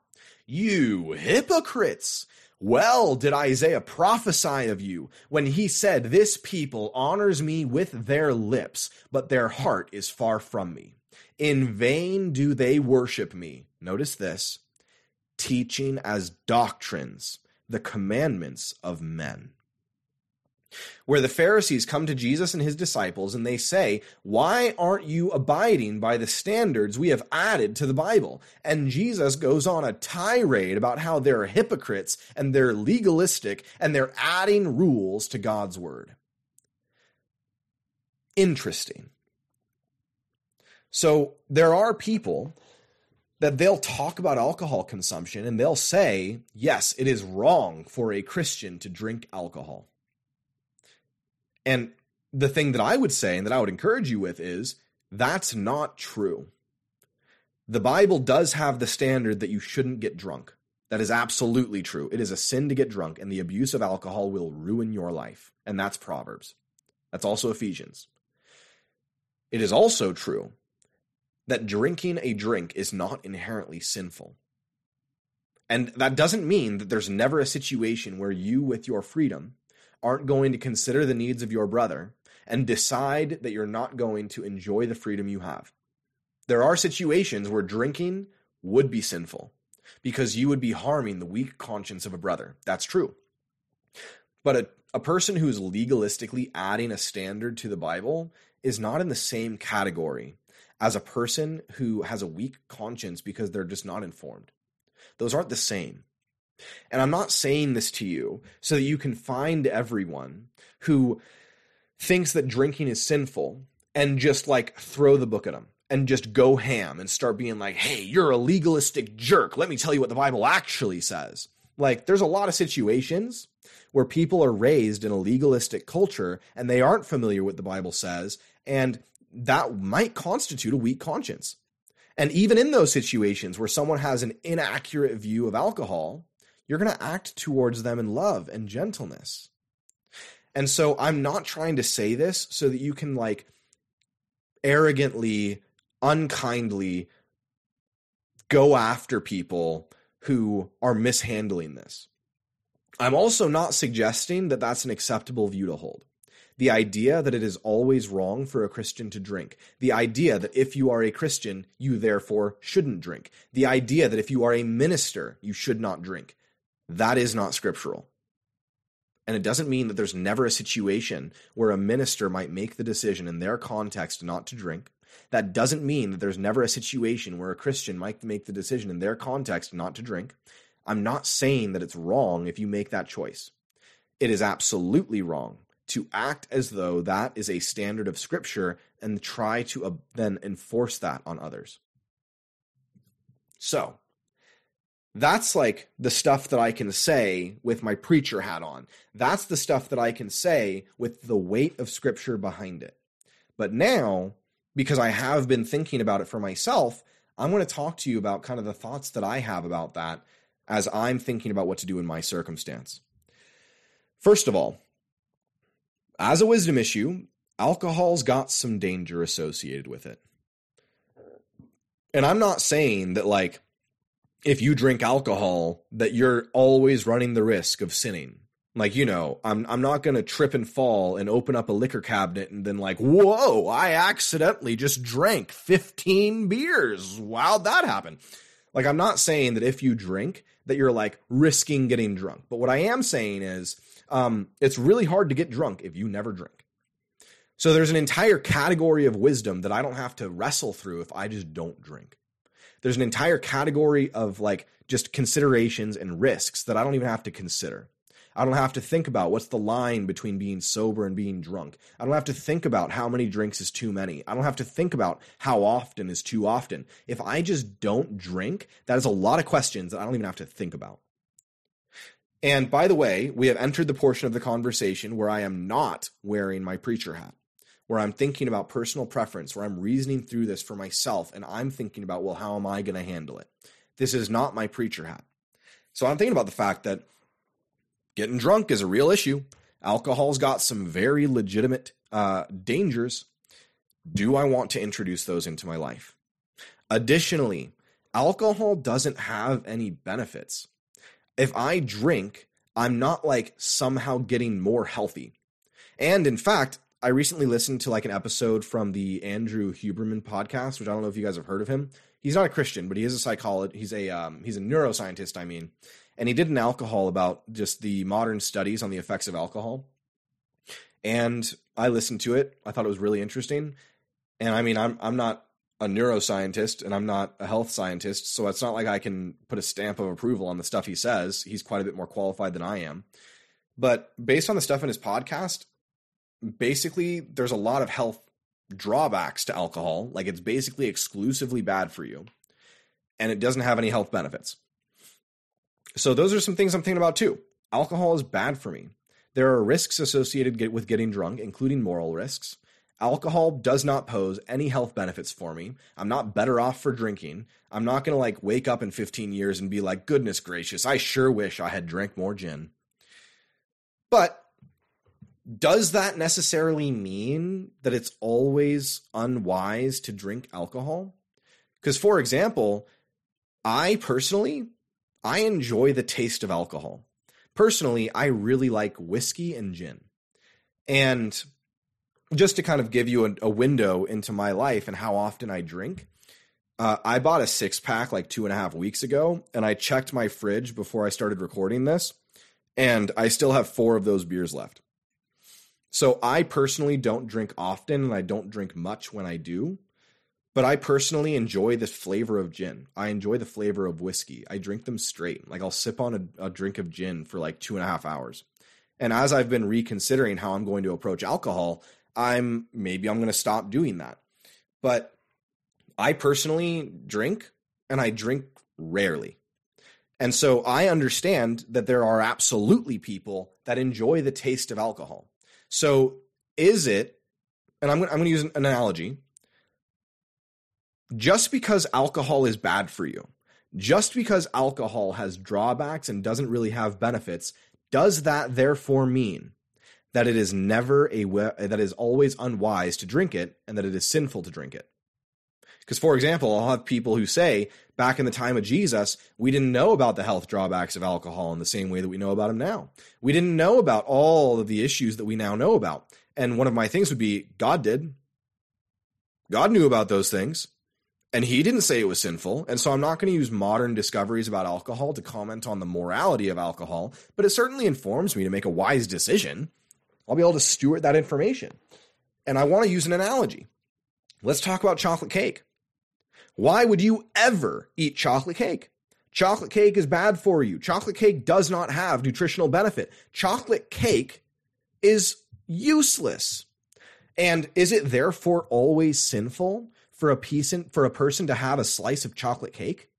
You hypocrites! Well did Isaiah prophesy of you when he said, This people honors me with their lips, but their heart is far from me. In vain do they worship me. Notice this teaching as doctrines the commandments of men where the Pharisees come to Jesus and his disciples and they say, Why aren't you abiding by the standards we have added to the Bible? And Jesus goes on a tirade about how they're hypocrites and they're legalistic and they're adding rules to God's word. Interesting. So there are people that they'll talk about alcohol consumption and they'll say, yes, it is wrong for a Christian to drink alcohol. And the thing that I would say and that I would encourage you with is that's not true. The Bible does have the standard that you shouldn't get drunk. That is absolutely true. It is a sin to get drunk, and the abuse of alcohol will ruin your life. And that's Proverbs. That's also Ephesians. It is also true that drinking a drink is not inherently sinful. And that doesn't mean that there's never a situation where you, with your freedom, aren't going to consider the needs of your brother and decide that you're not going to enjoy the freedom you have. There are situations where drinking would be sinful because you would be harming the weak conscience of a brother. That's true. But a, a person who is legalistically adding a standard to the Bible is not in the same category as a person who has a weak conscience because they're just not informed. Those aren't the same. And I'm not saying this to you so that you can find everyone who thinks that drinking is sinful and just like throw the book at them and just go ham and start being like, hey, you're a legalistic jerk. Let me tell you what the Bible actually says. Like, there's a lot of situations where people are raised in a legalistic culture and they aren't familiar with what the Bible says, and that might constitute a weak conscience. And even in those situations where someone has an inaccurate view of alcohol, you're going to act towards them in love and gentleness. And so I'm not trying to say this so that you can like arrogantly, unkindly go after people who are mishandling this. I'm also not suggesting that that's an acceptable view to hold. The idea that it is always wrong for a Christian to drink. The idea that if you are a Christian, you therefore shouldn't drink. The idea that if you are a minister, you should not drink. That is not scriptural. And it doesn't mean that there's never a situation where a minister might make the decision in their context not to drink. That doesn't mean that there's never a situation where a Christian might make the decision in their context not to drink. I'm not saying that it's wrong if you make that choice. It is absolutely wrong to act as though that is a standard of Scripture and try to uh, then enforce that on others. So, that's like the stuff that I can say with my preacher hat on. That's the stuff that I can say with the weight of scripture behind it. But now, because I have been thinking about it for myself, I'm going to talk to you about kind of the thoughts that I have about that as I'm thinking about what to do in my circumstance. First of all, as a wisdom issue, alcohol's got some danger associated with it. And I'm not saying that like if you drink alcohol that you're always running the risk of sinning. Like, you know, I'm I'm not to trip and fall and open up a liquor cabinet and then like, "Whoa, I accidentally just drank 15 beers. Wow, that happened." Like I'm not saying that if you drink that you're like risking getting drunk. But what I am saying is um, it's really hard to get drunk if you never drink. So there's an entire category of wisdom that I don't have to wrestle through if I just don't drink. There's an entire category of like just considerations and risks that I don't even have to consider. I don't have to think about what's the line between being sober and being drunk. I don't have to think about how many drinks is too many. I don't have to think about how often is too often. If I just don't drink, that is a lot of questions that I don't even have to think about. And by the way, we have entered the portion of the conversation where I am not wearing my preacher hat, where I'm thinking about personal preference, where I'm reasoning through this for myself, and I'm thinking about, well, how am I going to handle it? This is not my preacher hat. So I'm thinking about the fact that getting drunk is a real issue. Alcohol's got some very legitimate uh, dangers. Do I want to introduce those into my life? Additionally, alcohol doesn't have any benefits. If I drink, I'm not like somehow getting more healthy. And in fact, I recently listened to like an episode from the Andrew Huberman podcast, which I don't know if you guys have heard of him. He's not a Christian, but he is a psychologist. He's a um, he's a neuroscientist. I mean, and he did an alcohol about just the modern studies on the effects of alcohol. And I listened to it. I thought it was really interesting. And I mean, I'm I'm not a neuroscientist and I'm not a health scientist, so it's not like I can put a stamp of approval on the stuff he says. He's quite a bit more qualified than I am. But based on the stuff in his podcast, basically there's a lot of health drawbacks to alcohol. Like it's basically exclusively bad for you. And it doesn't have any health benefits. So those are some things I'm thinking about too. Alcohol is bad for me. There are risks associated with getting drunk, including moral risks. Alcohol does not pose any health benefits for me. I'm not better off for drinking. I'm not going to like wake up in 15 years and be like, goodness gracious, I sure wish I had drank more gin. But does that necessarily mean that it's always unwise to drink alcohol? Because, for example, I personally I enjoy the taste of alcohol. Personally, I really like whiskey and gin. And just to kind of give you a, a window into my life and how often I drink, uh, I bought a six pack like two and a half weeks ago, and I checked my fridge before I started recording this, and I still have four of those beers left. So I personally don't drink often, and I don't drink much when I do. But I personally enjoy the flavor of gin. I enjoy the flavor of whiskey. I drink them straight. Like I'll sip on a, a drink of gin for like two and a half hours. And as I've been reconsidering how I'm going to approach alcohol, I'm maybe I'm going to stop doing that. But I personally drink and I drink rarely. And so I understand that there are absolutely people that enjoy the taste of alcohol. So is it, and I'm, I'm going to use an analogy just because alcohol is bad for you, just because alcohol has drawbacks and doesn't really have benefits, does that therefore mean that it is never a that is always unwise to drink it and that it is sinful to drink it? Because, for example, I'll have people who say, back in the time of Jesus, we didn't know about the health drawbacks of alcohol in the same way that we know about them now. We didn't know about all of the issues that we now know about. And one of my things would be God did. God knew about those things and he didn't say it was sinful. And so I'm not going to use modern discoveries about alcohol to comment on the morality of alcohol, but it certainly informs me to make a wise decision. I'll be able to steward that information. And I want to use an analogy. Let's talk about chocolate cake. Why would you ever eat chocolate cake? Chocolate cake is bad for you. Chocolate cake does not have nutritional benefit. Chocolate cake is useless. And is it therefore always sinful for a piece in, for a person to have a slice of chocolate cake?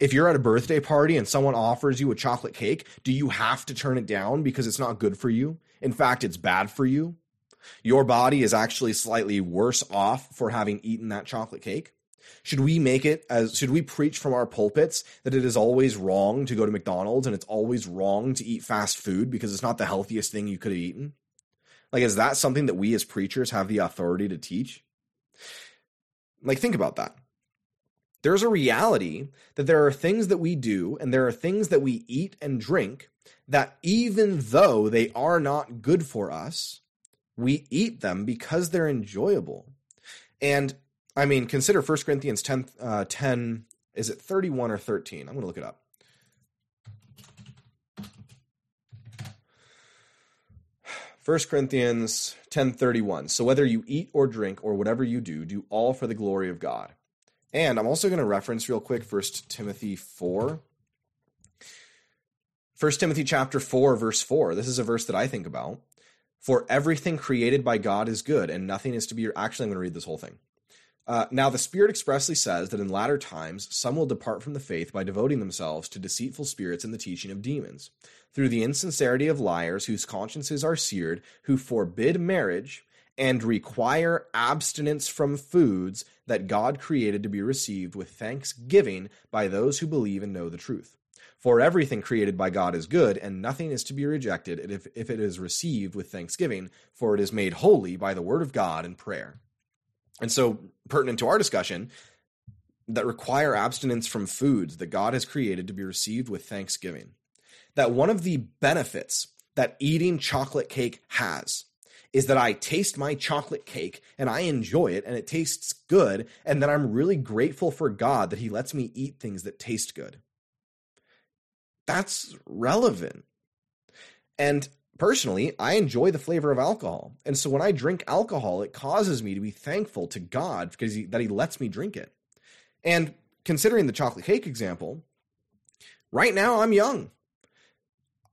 If you're at a birthday party and someone offers you a chocolate cake, do you have to turn it down because it's not good for you? In fact, it's bad for you. Your body is actually slightly worse off for having eaten that chocolate cake. Should we make it as should we preach from our pulpits that it is always wrong to go to McDonald's and it's always wrong to eat fast food because it's not the healthiest thing you could have eaten? Like, is that something that we as preachers have the authority to teach? Like, think about that. There's a reality that there are things that we do and there are things that we eat and drink that even though they are not good for us, we eat them because they're enjoyable. And I mean, consider 1 Corinthians 10, uh, 10 is it 31 or 13? I'm going to look it up. 1 Corinthians 10:31. So whether you eat or drink or whatever you do, do all for the glory of God. And I'm also going to reference real quick 1 Timothy 4. 1 Timothy chapter 4 verse 4. This is a verse that I think about. For everything created by God is good and nothing is to be actually I'm going to read this whole thing. Uh, now, the Spirit expressly says that in latter times some will depart from the faith by devoting themselves to deceitful spirits and the teaching of demons, through the insincerity of liars whose consciences are seared, who forbid marriage and require abstinence from foods that God created to be received with thanksgiving by those who believe and know the truth. For everything created by God is good, and nothing is to be rejected if, if it is received with thanksgiving, for it is made holy by the word of God and prayer. And so, pertinent to our discussion, that require abstinence from foods that God has created to be received with thanksgiving. That one of the benefits that eating chocolate cake has is that I taste my chocolate cake and I enjoy it and it tastes good, and that I'm really grateful for God that He lets me eat things that taste good. That's relevant. And personally, I enjoy the flavor of alcohol. And so when I drink alcohol, it causes me to be thankful to God because he, that he lets me drink it. And considering the chocolate cake example, right now I'm young.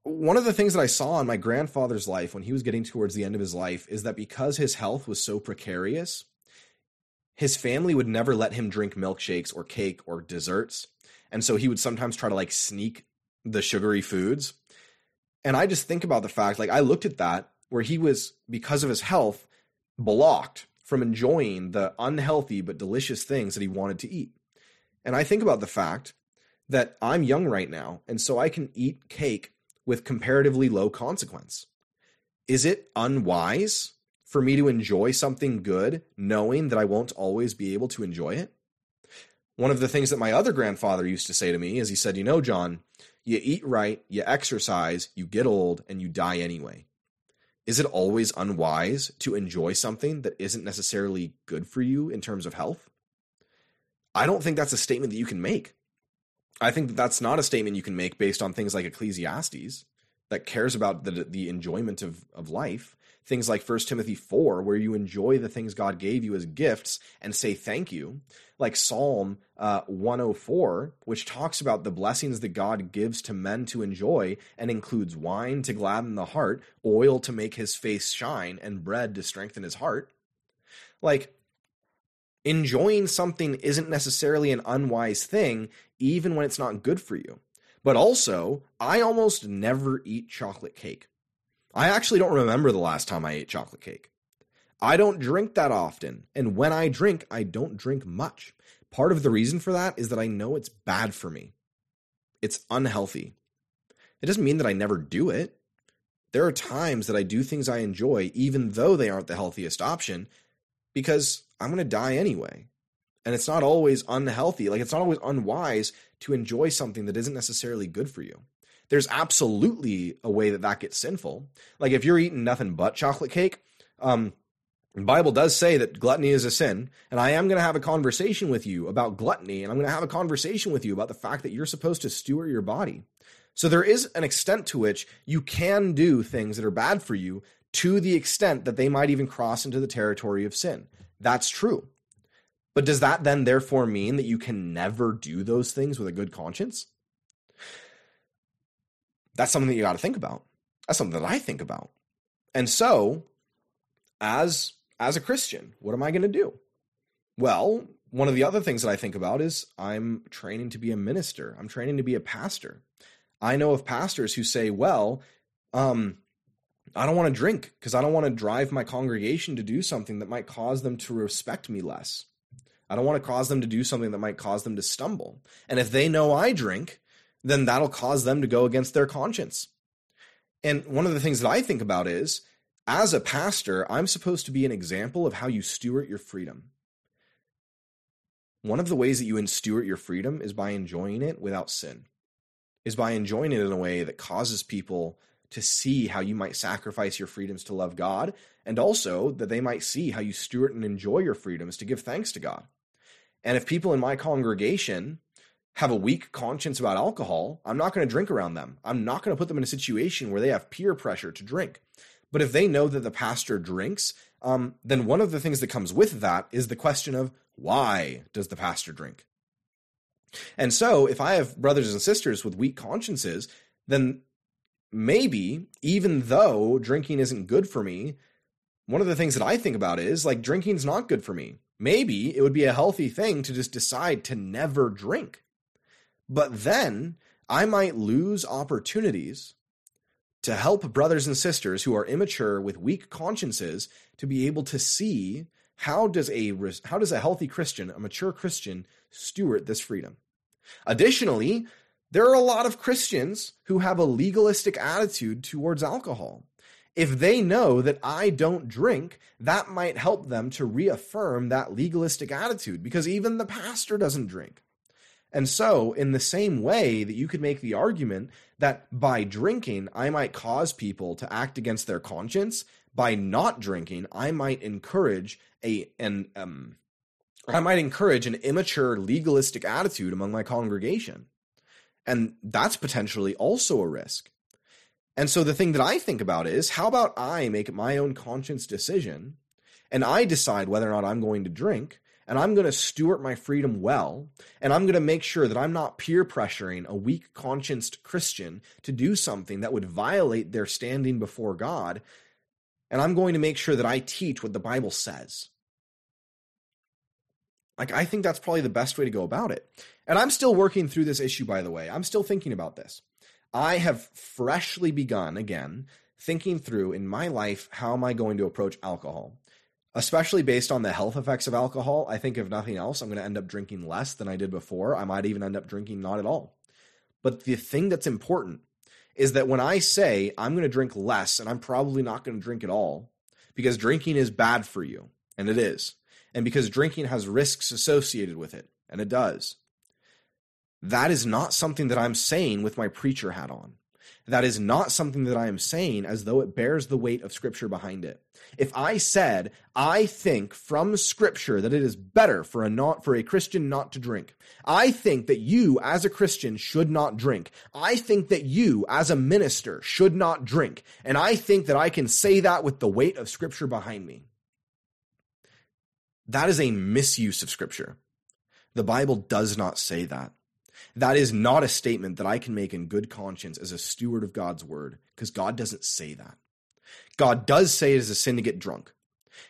One of the things that I saw in my grandfather's life when he was getting towards the end of his life is that because his health was so precarious, his family would never let him drink milkshakes or cake or desserts. And so he would sometimes try to like sneak the sugary foods and I just think about the fact, like, I looked at that where he was, because of his health, blocked from enjoying the unhealthy but delicious things that he wanted to eat. And I think about the fact that I'm young right now, and so I can eat cake with comparatively low consequence. Is it unwise for me to enjoy something good knowing that I won't always be able to enjoy it? One of the things that my other grandfather used to say to me is he said, You know, John, you eat right, you exercise, you get old, and you die anyway. Is it always unwise to enjoy something that isn't necessarily good for you in terms of health? I don't think that's a statement that you can make. I think that that's not a statement you can make based on things like Ecclesiastes that cares about the the enjoyment of of life. Things like 1 Timothy 4 where you enjoy the things God gave you as gifts and say thank you like Psalm uh, 104, which talks about the blessings that God gives to men to enjoy and includes wine to gladden the heart, oil to make his face shine, and bread to strengthen his heart. Like, enjoying something isn't necessarily an unwise thing, even when it's not good for you. But also, I almost never eat chocolate cake. I actually don't remember the last time I ate chocolate cake. I don't drink that often. And when I drink, I don't drink much. Part of the reason for that is that I know it's bad for me. It's unhealthy. It doesn't mean that I never do it. There are times that I do things I enjoy, even though they aren't the healthiest option, because I'm going to die anyway. And it's not always unhealthy. Like, it's not always unwise to enjoy something that isn't necessarily good for you. There's absolutely a way that that gets sinful. Like, if you're eating nothing but chocolate cake, um, the Bible does say that gluttony is a sin, and I am going to have a conversation with you about gluttony, and I'm going to have a conversation with you about the fact that you're supposed to steward your body. So there is an extent to which you can do things that are bad for you to the extent that they might even cross into the territory of sin. That's true. But does that then therefore mean that you can never do those things with a good conscience? That's something that you got to think about. That's something that I think about. And so, as as a Christian, what am I going to do? Well, one of the other things that I think about is I'm training to be a minister. I'm training to be a pastor. I know of pastors who say, well, um, I don't want to drink because I don't want to drive my congregation to do something that might cause them to respect me less. I don't want to cause them to do something that might cause them to stumble. And if they know I drink, then that'll cause them to go against their conscience. And one of the things that I think about is As a pastor, I'm supposed to be an example of how you steward your freedom. One of the ways that you steward your freedom is by enjoying it without sin, is by enjoying it in a way that causes people to see how you might sacrifice your freedoms to love God, and also that they might see how you steward and enjoy your freedoms to give thanks to God. And if people in my congregation have a weak conscience about alcohol, I'm not going to drink around them. I'm not going to put them in a situation where they have peer pressure to drink. But if they know that the pastor drinks, um, then one of the things that comes with that is the question of why does the pastor drink? And so, if I have brothers and sisters with weak consciences, then maybe even though drinking isn't good for me, one of the things that I think about is like drinking's not good for me. Maybe it would be a healthy thing to just decide to never drink. But then I might lose opportunities to help brothers and sisters who are immature with weak consciences to be able to see how does a how does a healthy Christian, a mature Christian steward this freedom. Additionally, there are a lot of Christians who have a legalistic attitude towards alcohol. If they know that I don't drink, that might help them to reaffirm that legalistic attitude because even the pastor doesn't drink. And so, in the same way that you could make the argument that by drinking, I might cause people to act against their conscience, by not drinking, I might encourage a an um, I might encourage an immature legalistic attitude among my congregation. And that's potentially also a risk. And so the thing that I think about is how about I make my own conscience decision and I decide whether or not I'm going to drink and I'm going to steward my freedom well and I'm going to make sure that I'm not peer pressuring a weak conscienced Christian to do something that would violate their standing before God and I'm going to make sure that I teach what the Bible says. Like, I think that's probably the best way to go about it. And I'm still working through this issue, by the way. I'm still thinking about this. I have freshly begun again thinking through in my life how am I going to approach alcohol, especially based on the health effects of alcohol. I think, if nothing else, I'm going to end up drinking less than I did before. I might even end up drinking not at all. But the thing that's important is that when I say I'm going to drink less and I'm probably not going to drink at all, because drinking is bad for you, and it is and because drinking has risks associated with it, and it does. That is not something that I'm saying with my preacher hat on. That is not something that I am saying as though it bears the weight of Scripture behind it. If I said, I think from Scripture that it is better for a not for a Christian not to drink, I think that you as a Christian should not drink. I think that you as a minister should not drink, and I think that I can say that with the weight of Scripture behind me. That is a misuse of scripture. The Bible does not say that. That is not a statement that I can make in good conscience as a steward of God's word, because God doesn't say that. God does say it is a sin to get drunk.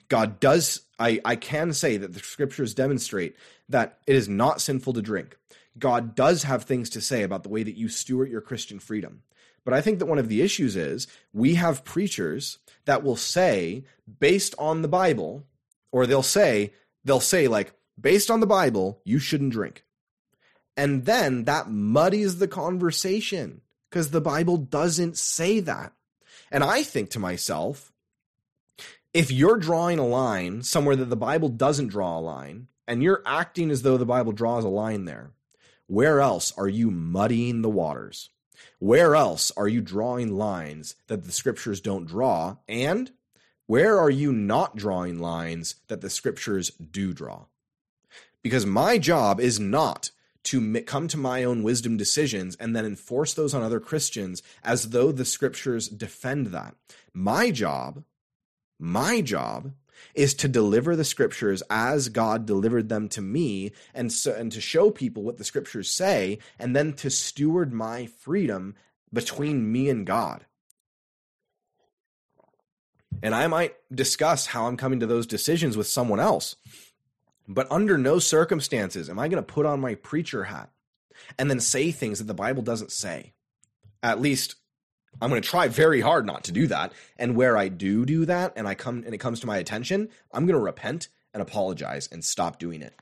God does, I, I can say that the scriptures demonstrate that it is not sinful to drink. God does have things to say about the way that you steward your Christian freedom. But I think that one of the issues is we have preachers that will say, based on the Bible, or they'll say they'll say like based on the bible you shouldn't drink and then that muddies the conversation because the bible doesn't say that. And i think to myself if you're drawing a line somewhere that the bible doesn't draw a line and you're acting as though the bible draws a line there where else are you muddying the waters? Where else are you drawing lines that the scriptures don't draw? And where are you not drawing lines that the scriptures do draw? Because my job is not to come to my own wisdom decisions and then enforce those on other Christians as though the scriptures defend that. My job, my job is to deliver the scriptures as God delivered them to me and so, and to show people what the scriptures say and then to steward my freedom between me and God. And I might discuss how I'm coming to those decisions with someone else. But under no circumstances am I going to put on my preacher hat and then say things that the Bible doesn't say. At least I'm going to try very hard not to do that. And where I do do that and I come and it comes to my attention, I'm going to repent and apologize and stop doing it.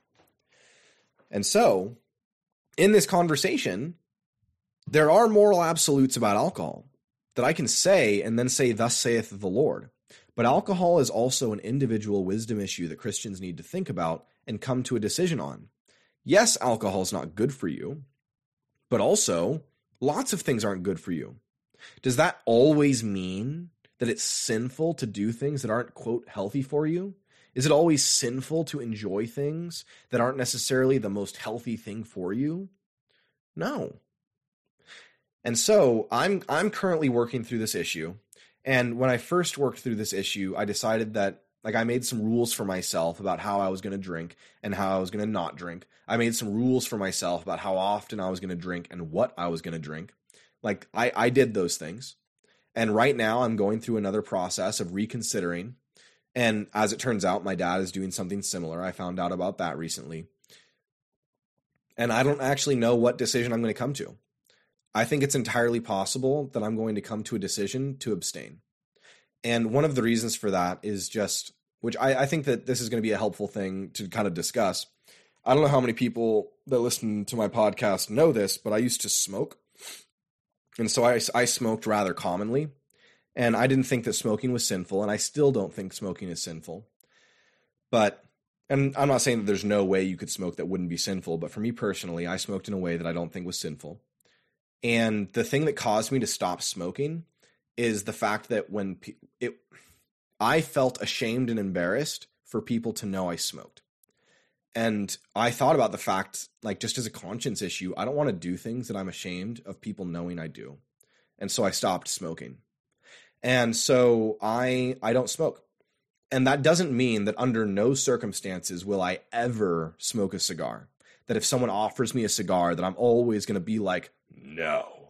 And so, in this conversation, there are moral absolutes about alcohol that I can say and then say, Thus saith the Lord. But alcohol is also an individual wisdom issue that Christians need to think about and come to a decision on. Yes, alcohol is not good for you, but also lots of things aren't good for you. Does that always mean that it's sinful to do things that aren't, quote, healthy for you? Is it always sinful to enjoy things that aren't necessarily the most healthy thing for you? No. And so I'm I'm currently working through this issue. And when I first worked through this issue, I decided that like I made some rules for myself about how I was going to drink and how I was going to not drink. I made some rules for myself about how often I was going to drink and what I was going to drink. Like I I did those things. And right now I'm going through another process of reconsidering. And as it turns out, my dad is doing something similar. I found out about that recently. And I don't actually know what decision I'm going to come to. I think it's entirely possible that I'm going to come to a decision to abstain. And one of the reasons for that is just, which I, I think that this is going to be a helpful thing to kind of discuss. I don't know how many people that listen to my podcast know this, but I used to smoke. And so I, I smoked rather commonly. And I didn't think that smoking was sinful. And I still don't think smoking is sinful. But, and I'm not saying that there's no way you could smoke that wouldn't be sinful. But for me personally, I smoked in a way that I don't think was sinful. And the thing that caused me to stop smoking is the fact that when pe- it, I felt ashamed and embarrassed for people to know I smoked. And I thought about the fact, like, just as a conscience issue, I don't want to do things that I'm ashamed of people knowing I do. And so I stopped smoking. And so I I don't smoke. And that doesn't mean that under no circumstances will I ever smoke a cigar. That if someone offers me a cigar, that I'm always going to be like, no.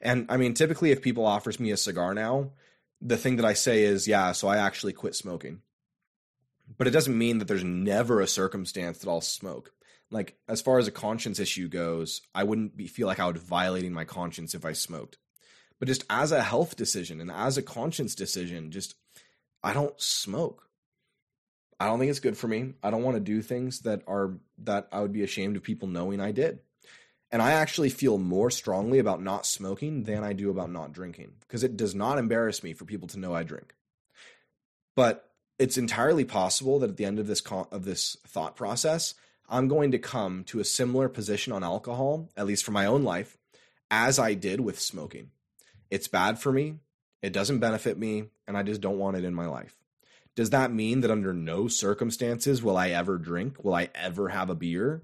And I mean, typically, if people offers me a cigar now, the thing that I say is, yeah, so I actually quit smoking. But it doesn't mean that there's never a circumstance that I'll smoke. Like as far as a conscience issue goes, I wouldn't be, feel like I would violating my conscience if I smoked. But just as a health decision and as a conscience decision, just I don't smoke. I don't think it's good for me. I don't want to do things that are that I would be ashamed of people knowing I did. And I actually feel more strongly about not smoking than I do about not drinking because it does not embarrass me for people to know I drink. But it's entirely possible that at the end of this of this thought process, I'm going to come to a similar position on alcohol, at least for my own life, as I did with smoking. It's bad for me, it doesn't benefit me, and I just don't want it in my life. Does that mean that under no circumstances will I ever drink? Will I ever have a beer?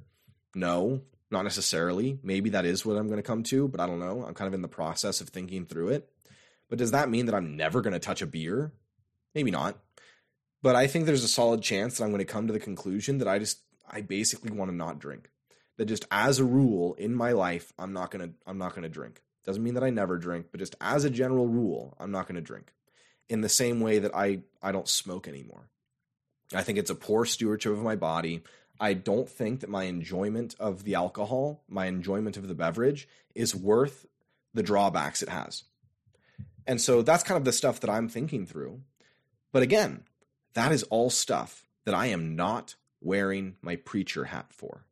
No, not necessarily. Maybe that is what I'm going to come to, but I don't know. I'm kind of in the process of thinking through it. But does that mean that I'm never going to touch a beer? Maybe not. But I think there's a solid chance that I'm going to come to the conclusion that I just I basically want to not drink. That just as a rule in my life, I'm not going to I'm not going to drink. Doesn't mean that I never drink, but just as a general rule, I'm not going to drink. In the same way that I I don't smoke anymore. I think it's a poor stewardship of my body. I don't think that my enjoyment of the alcohol, my enjoyment of the beverage, is worth the drawbacks it has. And so that's kind of the stuff that I'm thinking through. But again, that is all stuff that I am not wearing my preacher hat for.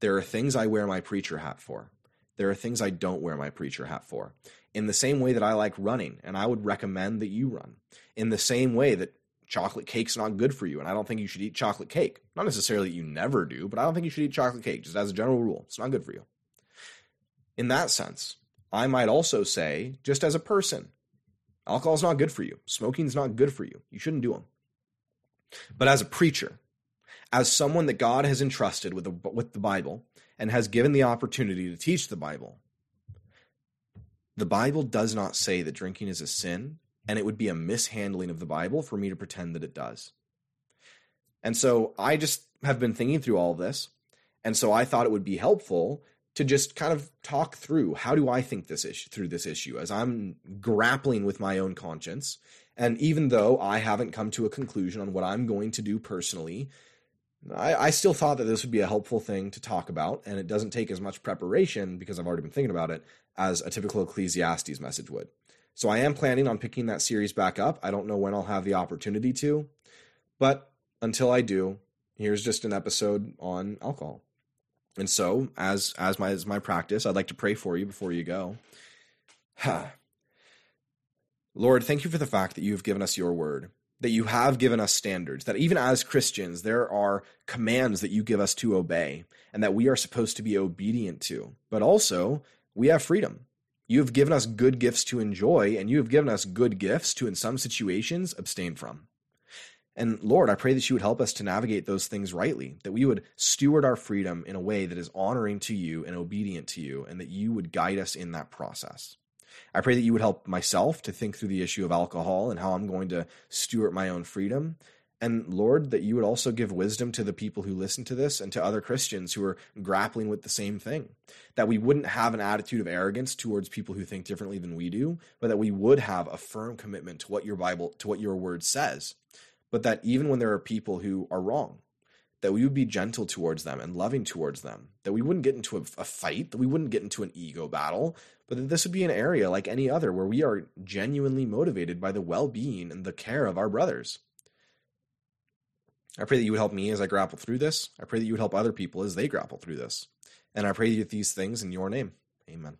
There are things I wear my preacher hat for. There are things I don't wear my preacher hat for. In the same way that I like running, and I would recommend that you run. In the same way that chocolate cake's not good for you, and I don't think you should eat chocolate cake. Not necessarily that you never do, but I don't think you should eat chocolate cake, just as a general rule. It's not good for you. In that sense, I might also say, just as a person, alcohol's not good for you. Smoking's not good for you. You shouldn't do them. But as a preacher, as someone that God has entrusted with the, with the Bible and has given the opportunity to teach the Bible, the Bible does not say that drinking is a sin and it would be a mishandling of the Bible for me to pretend that it does. And so I just have been thinking through all this. And so I thought it would be helpful to just kind of talk through how do I think this issue through this issue as I'm grappling with my own conscience. And even though I haven't come to a conclusion on what I'm going to do personally, I, I, still thought that this would be a helpful thing to talk about, and it doesn't take as much preparation because I've already been thinking about it as a typical Ecclesiastes message would. So I am planning on picking that series back up. I don't know when I'll have the opportunity to, but until I do, here's just an episode on alcohol. And so, as as my as my practice, I'd like to pray for you before you go. (sighs) Lord, thank you for the fact that you have given us your word, that you have given us standards, that even as Christians, there are commands that you give us to obey and that we are supposed to be obedient to. But also, we have freedom. You have given us good gifts to enjoy, and you have given us good gifts to, in some situations, abstain from. And Lord, I pray that you would help us to navigate those things rightly, that we would steward our freedom in a way that is honoring to you and obedient to you, and that you would guide us in that process. I pray that you would help myself to think through the issue of alcohol and how I'm going to steward my own freedom. And Lord, that you would also give wisdom to the people who listen to this and to other Christians who are grappling with the same thing. That we wouldn't have an attitude of arrogance towards people who think differently than we do, but that we would have a firm commitment to what your Bible, to what your word says but that even when there are people who are wrong, that we would be gentle towards them and loving towards them, that we wouldn't get into a, a, fight, that we wouldn't get into an ego battle, but that this would be an area like any other where we are genuinely motivated by the well being and the care of our brothers. I pray that you would help me as I grapple through this. I pray that you would help other people as they grapple through this. And I pray that these things in your name. Amen.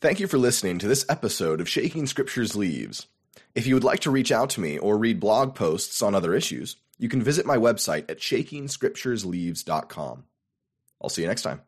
Thank you for listening to this episode of Shaking Scripture's Leaves. If you would like to reach out to me or read blog posts on other issues, you can visit my website at shakingscripturesleaves.com. I'll see you next time.